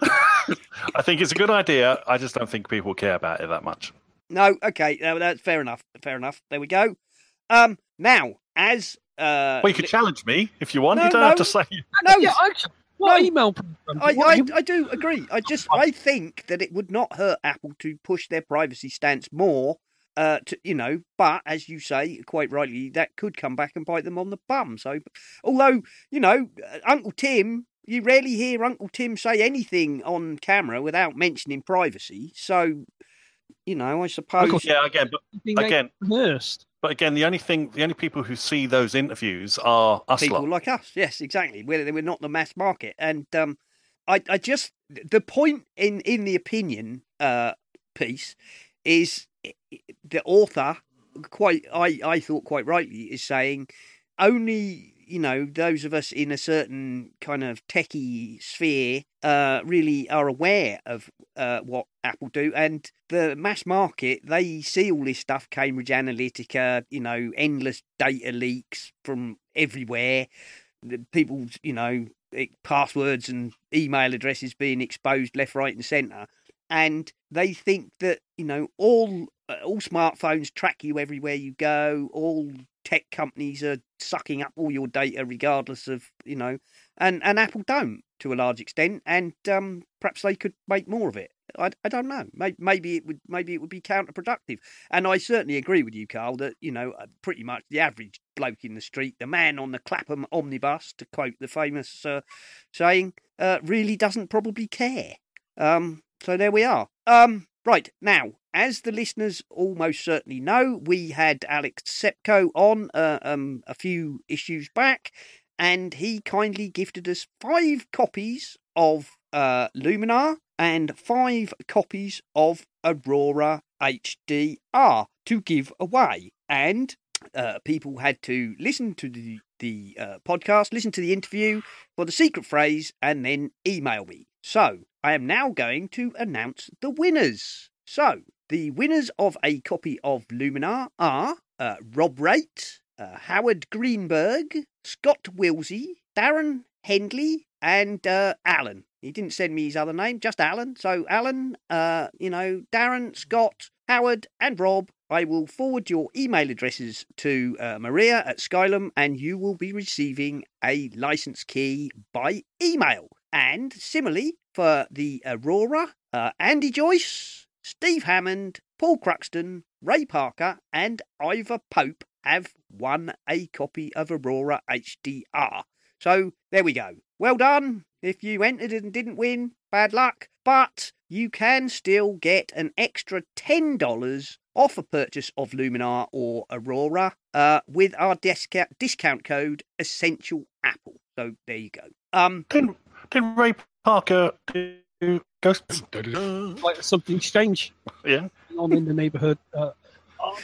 I think it's a good idea. I just don't think people care about it that much. No, okay, no, that's fair enough. Fair enough. There we go. Um, now as uh, Well, you could challenge me if you want. No, you don't no. have to say. no, Yeah, actually, What No. email? I, I, I do agree. I just I think that it would not hurt Apple to push their privacy stance more. Uh, to you know, but as you say quite rightly, that could come back and bite them on the bum. So, although you know, uh, Uncle Tim, you rarely hear Uncle Tim say anything on camera without mentioning privacy. So, you know, I suppose. Yeah, again, but again, nursed. but again, the only thing, the only people who see those interviews are us people lot. like us. Yes, exactly. We're we're not the mass market, and um, I I just the point in in the opinion uh piece is the author quite I I thought quite rightly is saying only you know those of us in a certain kind of techie sphere uh really are aware of uh what Apple do. And the mass market they see all this stuff Cambridge Analytica you know endless data leaks from everywhere. People's you know passwords and email addresses being exposed left right and center and they think that you know all uh, all smartphones track you everywhere you go all tech companies are sucking up all your data regardless of you know and and apple don't to a large extent and um perhaps they could make more of it. I, I don't know. Maybe, maybe it would maybe it would be counterproductive. And i certainly agree with you karl that you know uh, pretty much the average bloke in the street the man on the clapham omnibus to quote the famous uh, saying uh, really doesn't probably care. Um so there we are. Um, right now, as the listeners almost certainly know, we had Alex Tsepko on uh, um a few issues back, and he kindly gifted us five copies of uh Luminar and five copies of Aurora HDR to give away, and. Uh, people had to listen to the the uh, podcast, listen to the interview for the secret phrase, and then email me. So I am now going to announce the winners. So the winners of a copy of Luminar are uh, Rob Raitt, uh, Howard Greenberg, Scott Wilsey, Darren Hendley, and uh, Alan. He didn't send me his other name, just Alan. So Alan, uh, you know, Darren, Scott, Howard, and Rob. I will forward your email addresses to uh, Maria at Skylum, and you will be receiving a license key by email. And similarly, for the Aurora, uh, Andy Joyce, Steve Hammond, Paul Cruxton, Ray Parker, and Ivor Pope have won a copy of Aurora HDR. So there we go. Well done. If you entered and didn't win, bad luck. But you can still get an extra $10 off a purchase of Luminar or Aurora uh, with our discount code Essential Apple. So there you go. Um, didn't Ray Parker do Ghost? like something strange Yeah. on in the neighbourhood. Uh,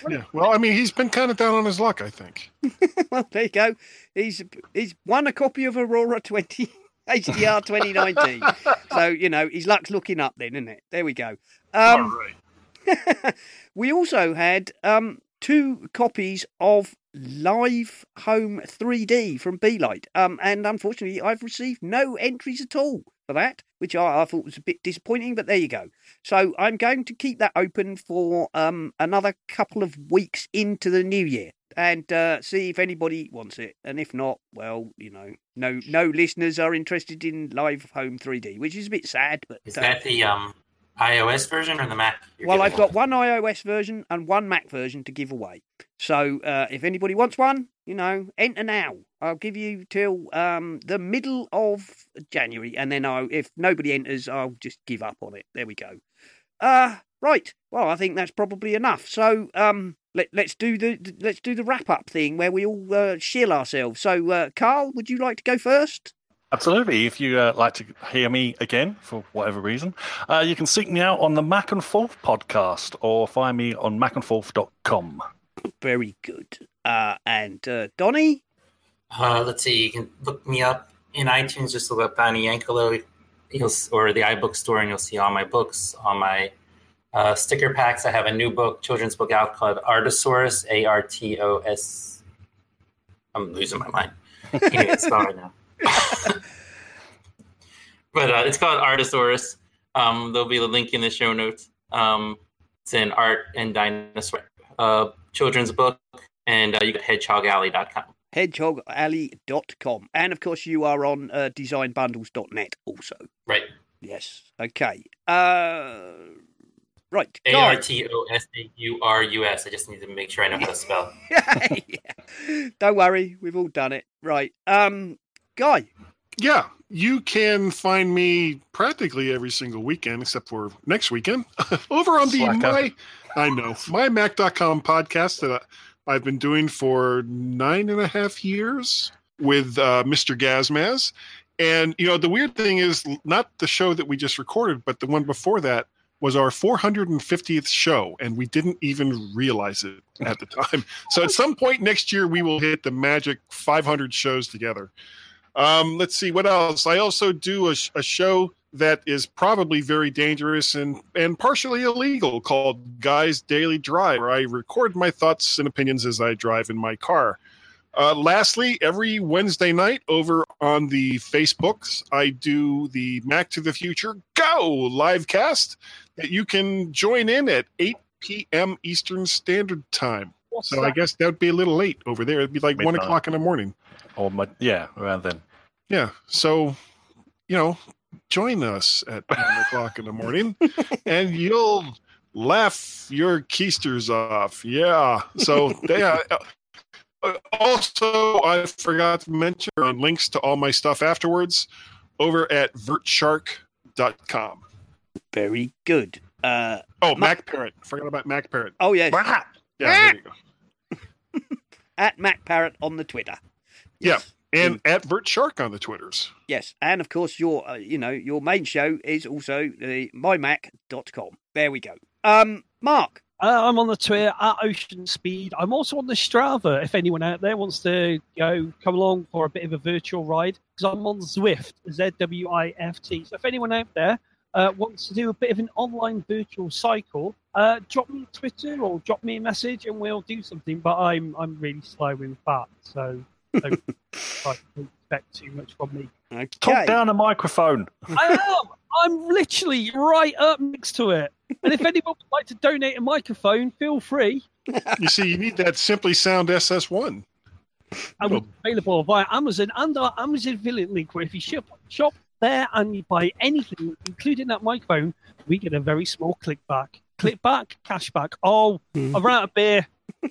Yeah. Well, I mean, he's been kind of down on his luck, I think. *laughs* well, there you go. He's he's won a copy of Aurora 20 HDR 2019. *laughs* so, you know, his luck's looking up then, isn't it? There we go. Um, All right. *laughs* we also had um, two copies of Live Home 3D from BeLight. Um, and unfortunately, I've received no entries at all for that, which I, I thought was a bit disappointing, but there you go. So I'm going to keep that open for um, another couple of weeks into the new year and uh, see if anybody wants it. And if not, well, you know, no no listeners are interested in Live Home 3D, which is a bit sad. But Is uh, that the um, iOS version or the Mac? well, I've got one iOS version and one Mac version to give away. So uh, if anybody wants one, you know, enter now. I'll give you till um, the middle of January, and then I'll, if nobody enters, I'll just give up on it. There we go. Uh right. Well, I think that's probably enough. So um, let let's do the let's do the wrap up thing where we all uh, shill ourselves. So uh, Karl, would you like to go first? Absolutely. If you uh, like to hear me again for whatever reason, uh, you can seek me out on the Mac and Forth podcast or find me on macandforth.com. Very good. Uh, and uh, Donny. Uh, let's see. You can look me up in iTunes. Just look up Donny Yankellow, or the iBook store, and you'll see all my books, all my uh, sticker packs. I have a new book, children's book out called Artosaurus. A R T O S. I'm losing my mind. Can't even spell it now. *laughs* but uh, it's called Artosaurus. Um, there'll be a link in the show notes. Um, it's an art and dinosaur uh, children's book, and uh, you get hedgehogalley.com. hedgehogalley.com. And of course, you are on uh, designbundles.net also. Right. Yes. Okay. Uh, right. A Guy. R T O S A U R U S. I just need to make sure I know how to spell. *laughs* Yeah. Don't worry, we've all done it. Right. Um, Guy. Yeah, you can find me practically every single weekend except for next weekend *laughs* over on the Slacker. my I know mymac.com podcast that I've been doing for nine and a half years with uh, Mr. Gazmaz. And you know the weird thing is not the show that we just recorded, but the one before that was our 450th show, and we didn't even realize it at the time. So at some point next year, we will hit the magic 500 shows together. Um, let's see what else. I also do a, a show that is probably very dangerous and and partially illegal called Guys Daily Drive, where I record my thoughts and opinions as I drive in my car. Uh, lastly, every Wednesday night over on the Facebooks, I do the Mac to the Future Go live cast that you can join in at 8 p.m. Eastern Standard Time. What's so I guess that would be a little late over there. It'd be like one Midnight. o'clock in the morning. Or my, yeah, around then. Yeah. So, you know, join us at *laughs* one o'clock in the morning and you'll laugh your keisters off. Yeah. So, yeah. Uh, Also, I forgot to mention on links to all my stuff afterwards over at vertshark.com. Very good. Uh, Oh, Mac Parrot. Forgot about Mac Parrot. oh, yes. Yeah, there you go. *laughs* At Mac Parrot on the Twitter. Yeah. And at Vert Shark on the Twitters. Yes, and of course your uh, you know your main show is also the mymac.com. There we go. Um, Mark. Uh, I'm on the Twitter at Ocean Speed. I'm also on the Strava. If anyone out there wants to go come along for a bit of a virtual ride, because I'm on Zwift, Z W I F T. So if anyone out there uh, wants to do a bit of an online virtual cycle, uh, drop me a Twitter or drop me a message, and we'll do something. But I'm I'm really slow with that, so don't, like, don't expect too much from me. Okay. Talk down a microphone. I am. I'm literally right up next to it. And if anyone would like to donate a microphone, feel free. You see, you need that Simply Sound SS1. And we're available via Amazon and our Amazon affiliate link, where if you shop, shop there and you buy anything, including that microphone, we get a very small click back. Click back, cash back. Oh, I've run out of beer. *laughs*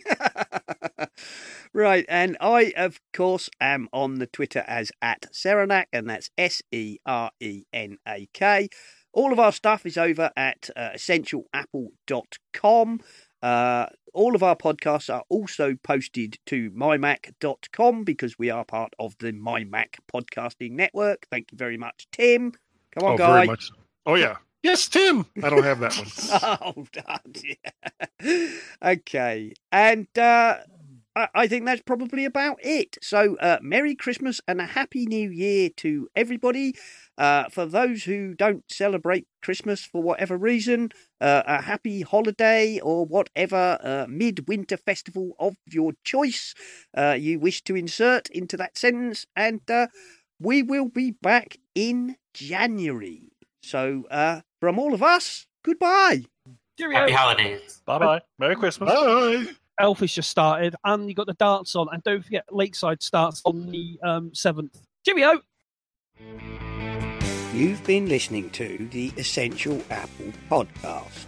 Right, and I of course am on the Twitter as at Serenak, and that's S E R E N A K. All of our stuff is over at uh, essentialapple.com. Uh, all of our podcasts are also posted to mymac.com because we are part of the MyMac podcasting network. Thank you very much, Tim. Come on, oh, guy. very much. Oh, yeah. Yes, Tim. I don't have that one. *laughs* oh, yeah. okay. And uh, I, I think that's probably about it. So, uh, Merry Christmas and a Happy New Year to everybody. Uh, for those who don't celebrate Christmas for whatever reason, uh, a happy holiday or whatever uh, midwinter festival of your choice uh, you wish to insert into that sentence. And uh, we will be back in January. So, uh, from all of us, goodbye. Happy holidays. Bye bye. Merry Christmas. Bye. Elf has just started, and you got the darts on. And don't forget, Lakeside starts on the um, 7th. Cheerio! You've been listening to the Essential Apple podcast.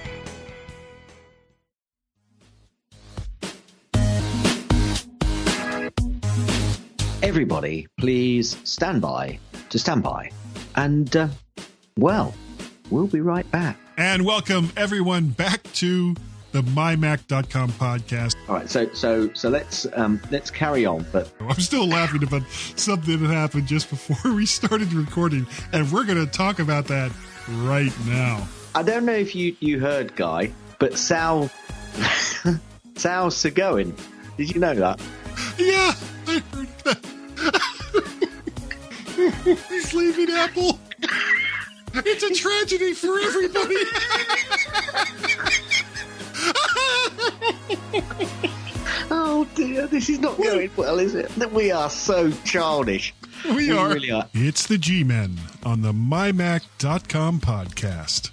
Everybody, please stand by to stand by. And, uh, well, we'll be right back. And welcome everyone back to the mymac.com podcast. All right, so so so let's um, let's carry on. But I'm still laughing about something that happened just before we started recording, and we're going to talk about that right now. I don't know if you you heard, Guy, but Sal *laughs* Sal Soghoian. Did you know that? Yeah, I heard that. Sleeping apple. It's a tragedy for everybody. oh dear, this is not going well, is it? That we are so childish. We are. really are. It's the G Men on the mymac.com podcast.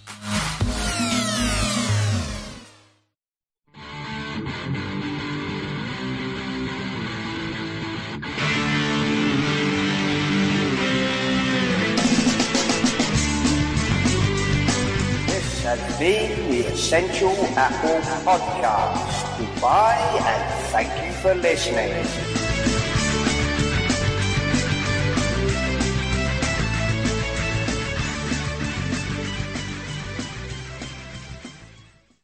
Has been the Essential Apple Podcast. Goodbye and thank you for listening.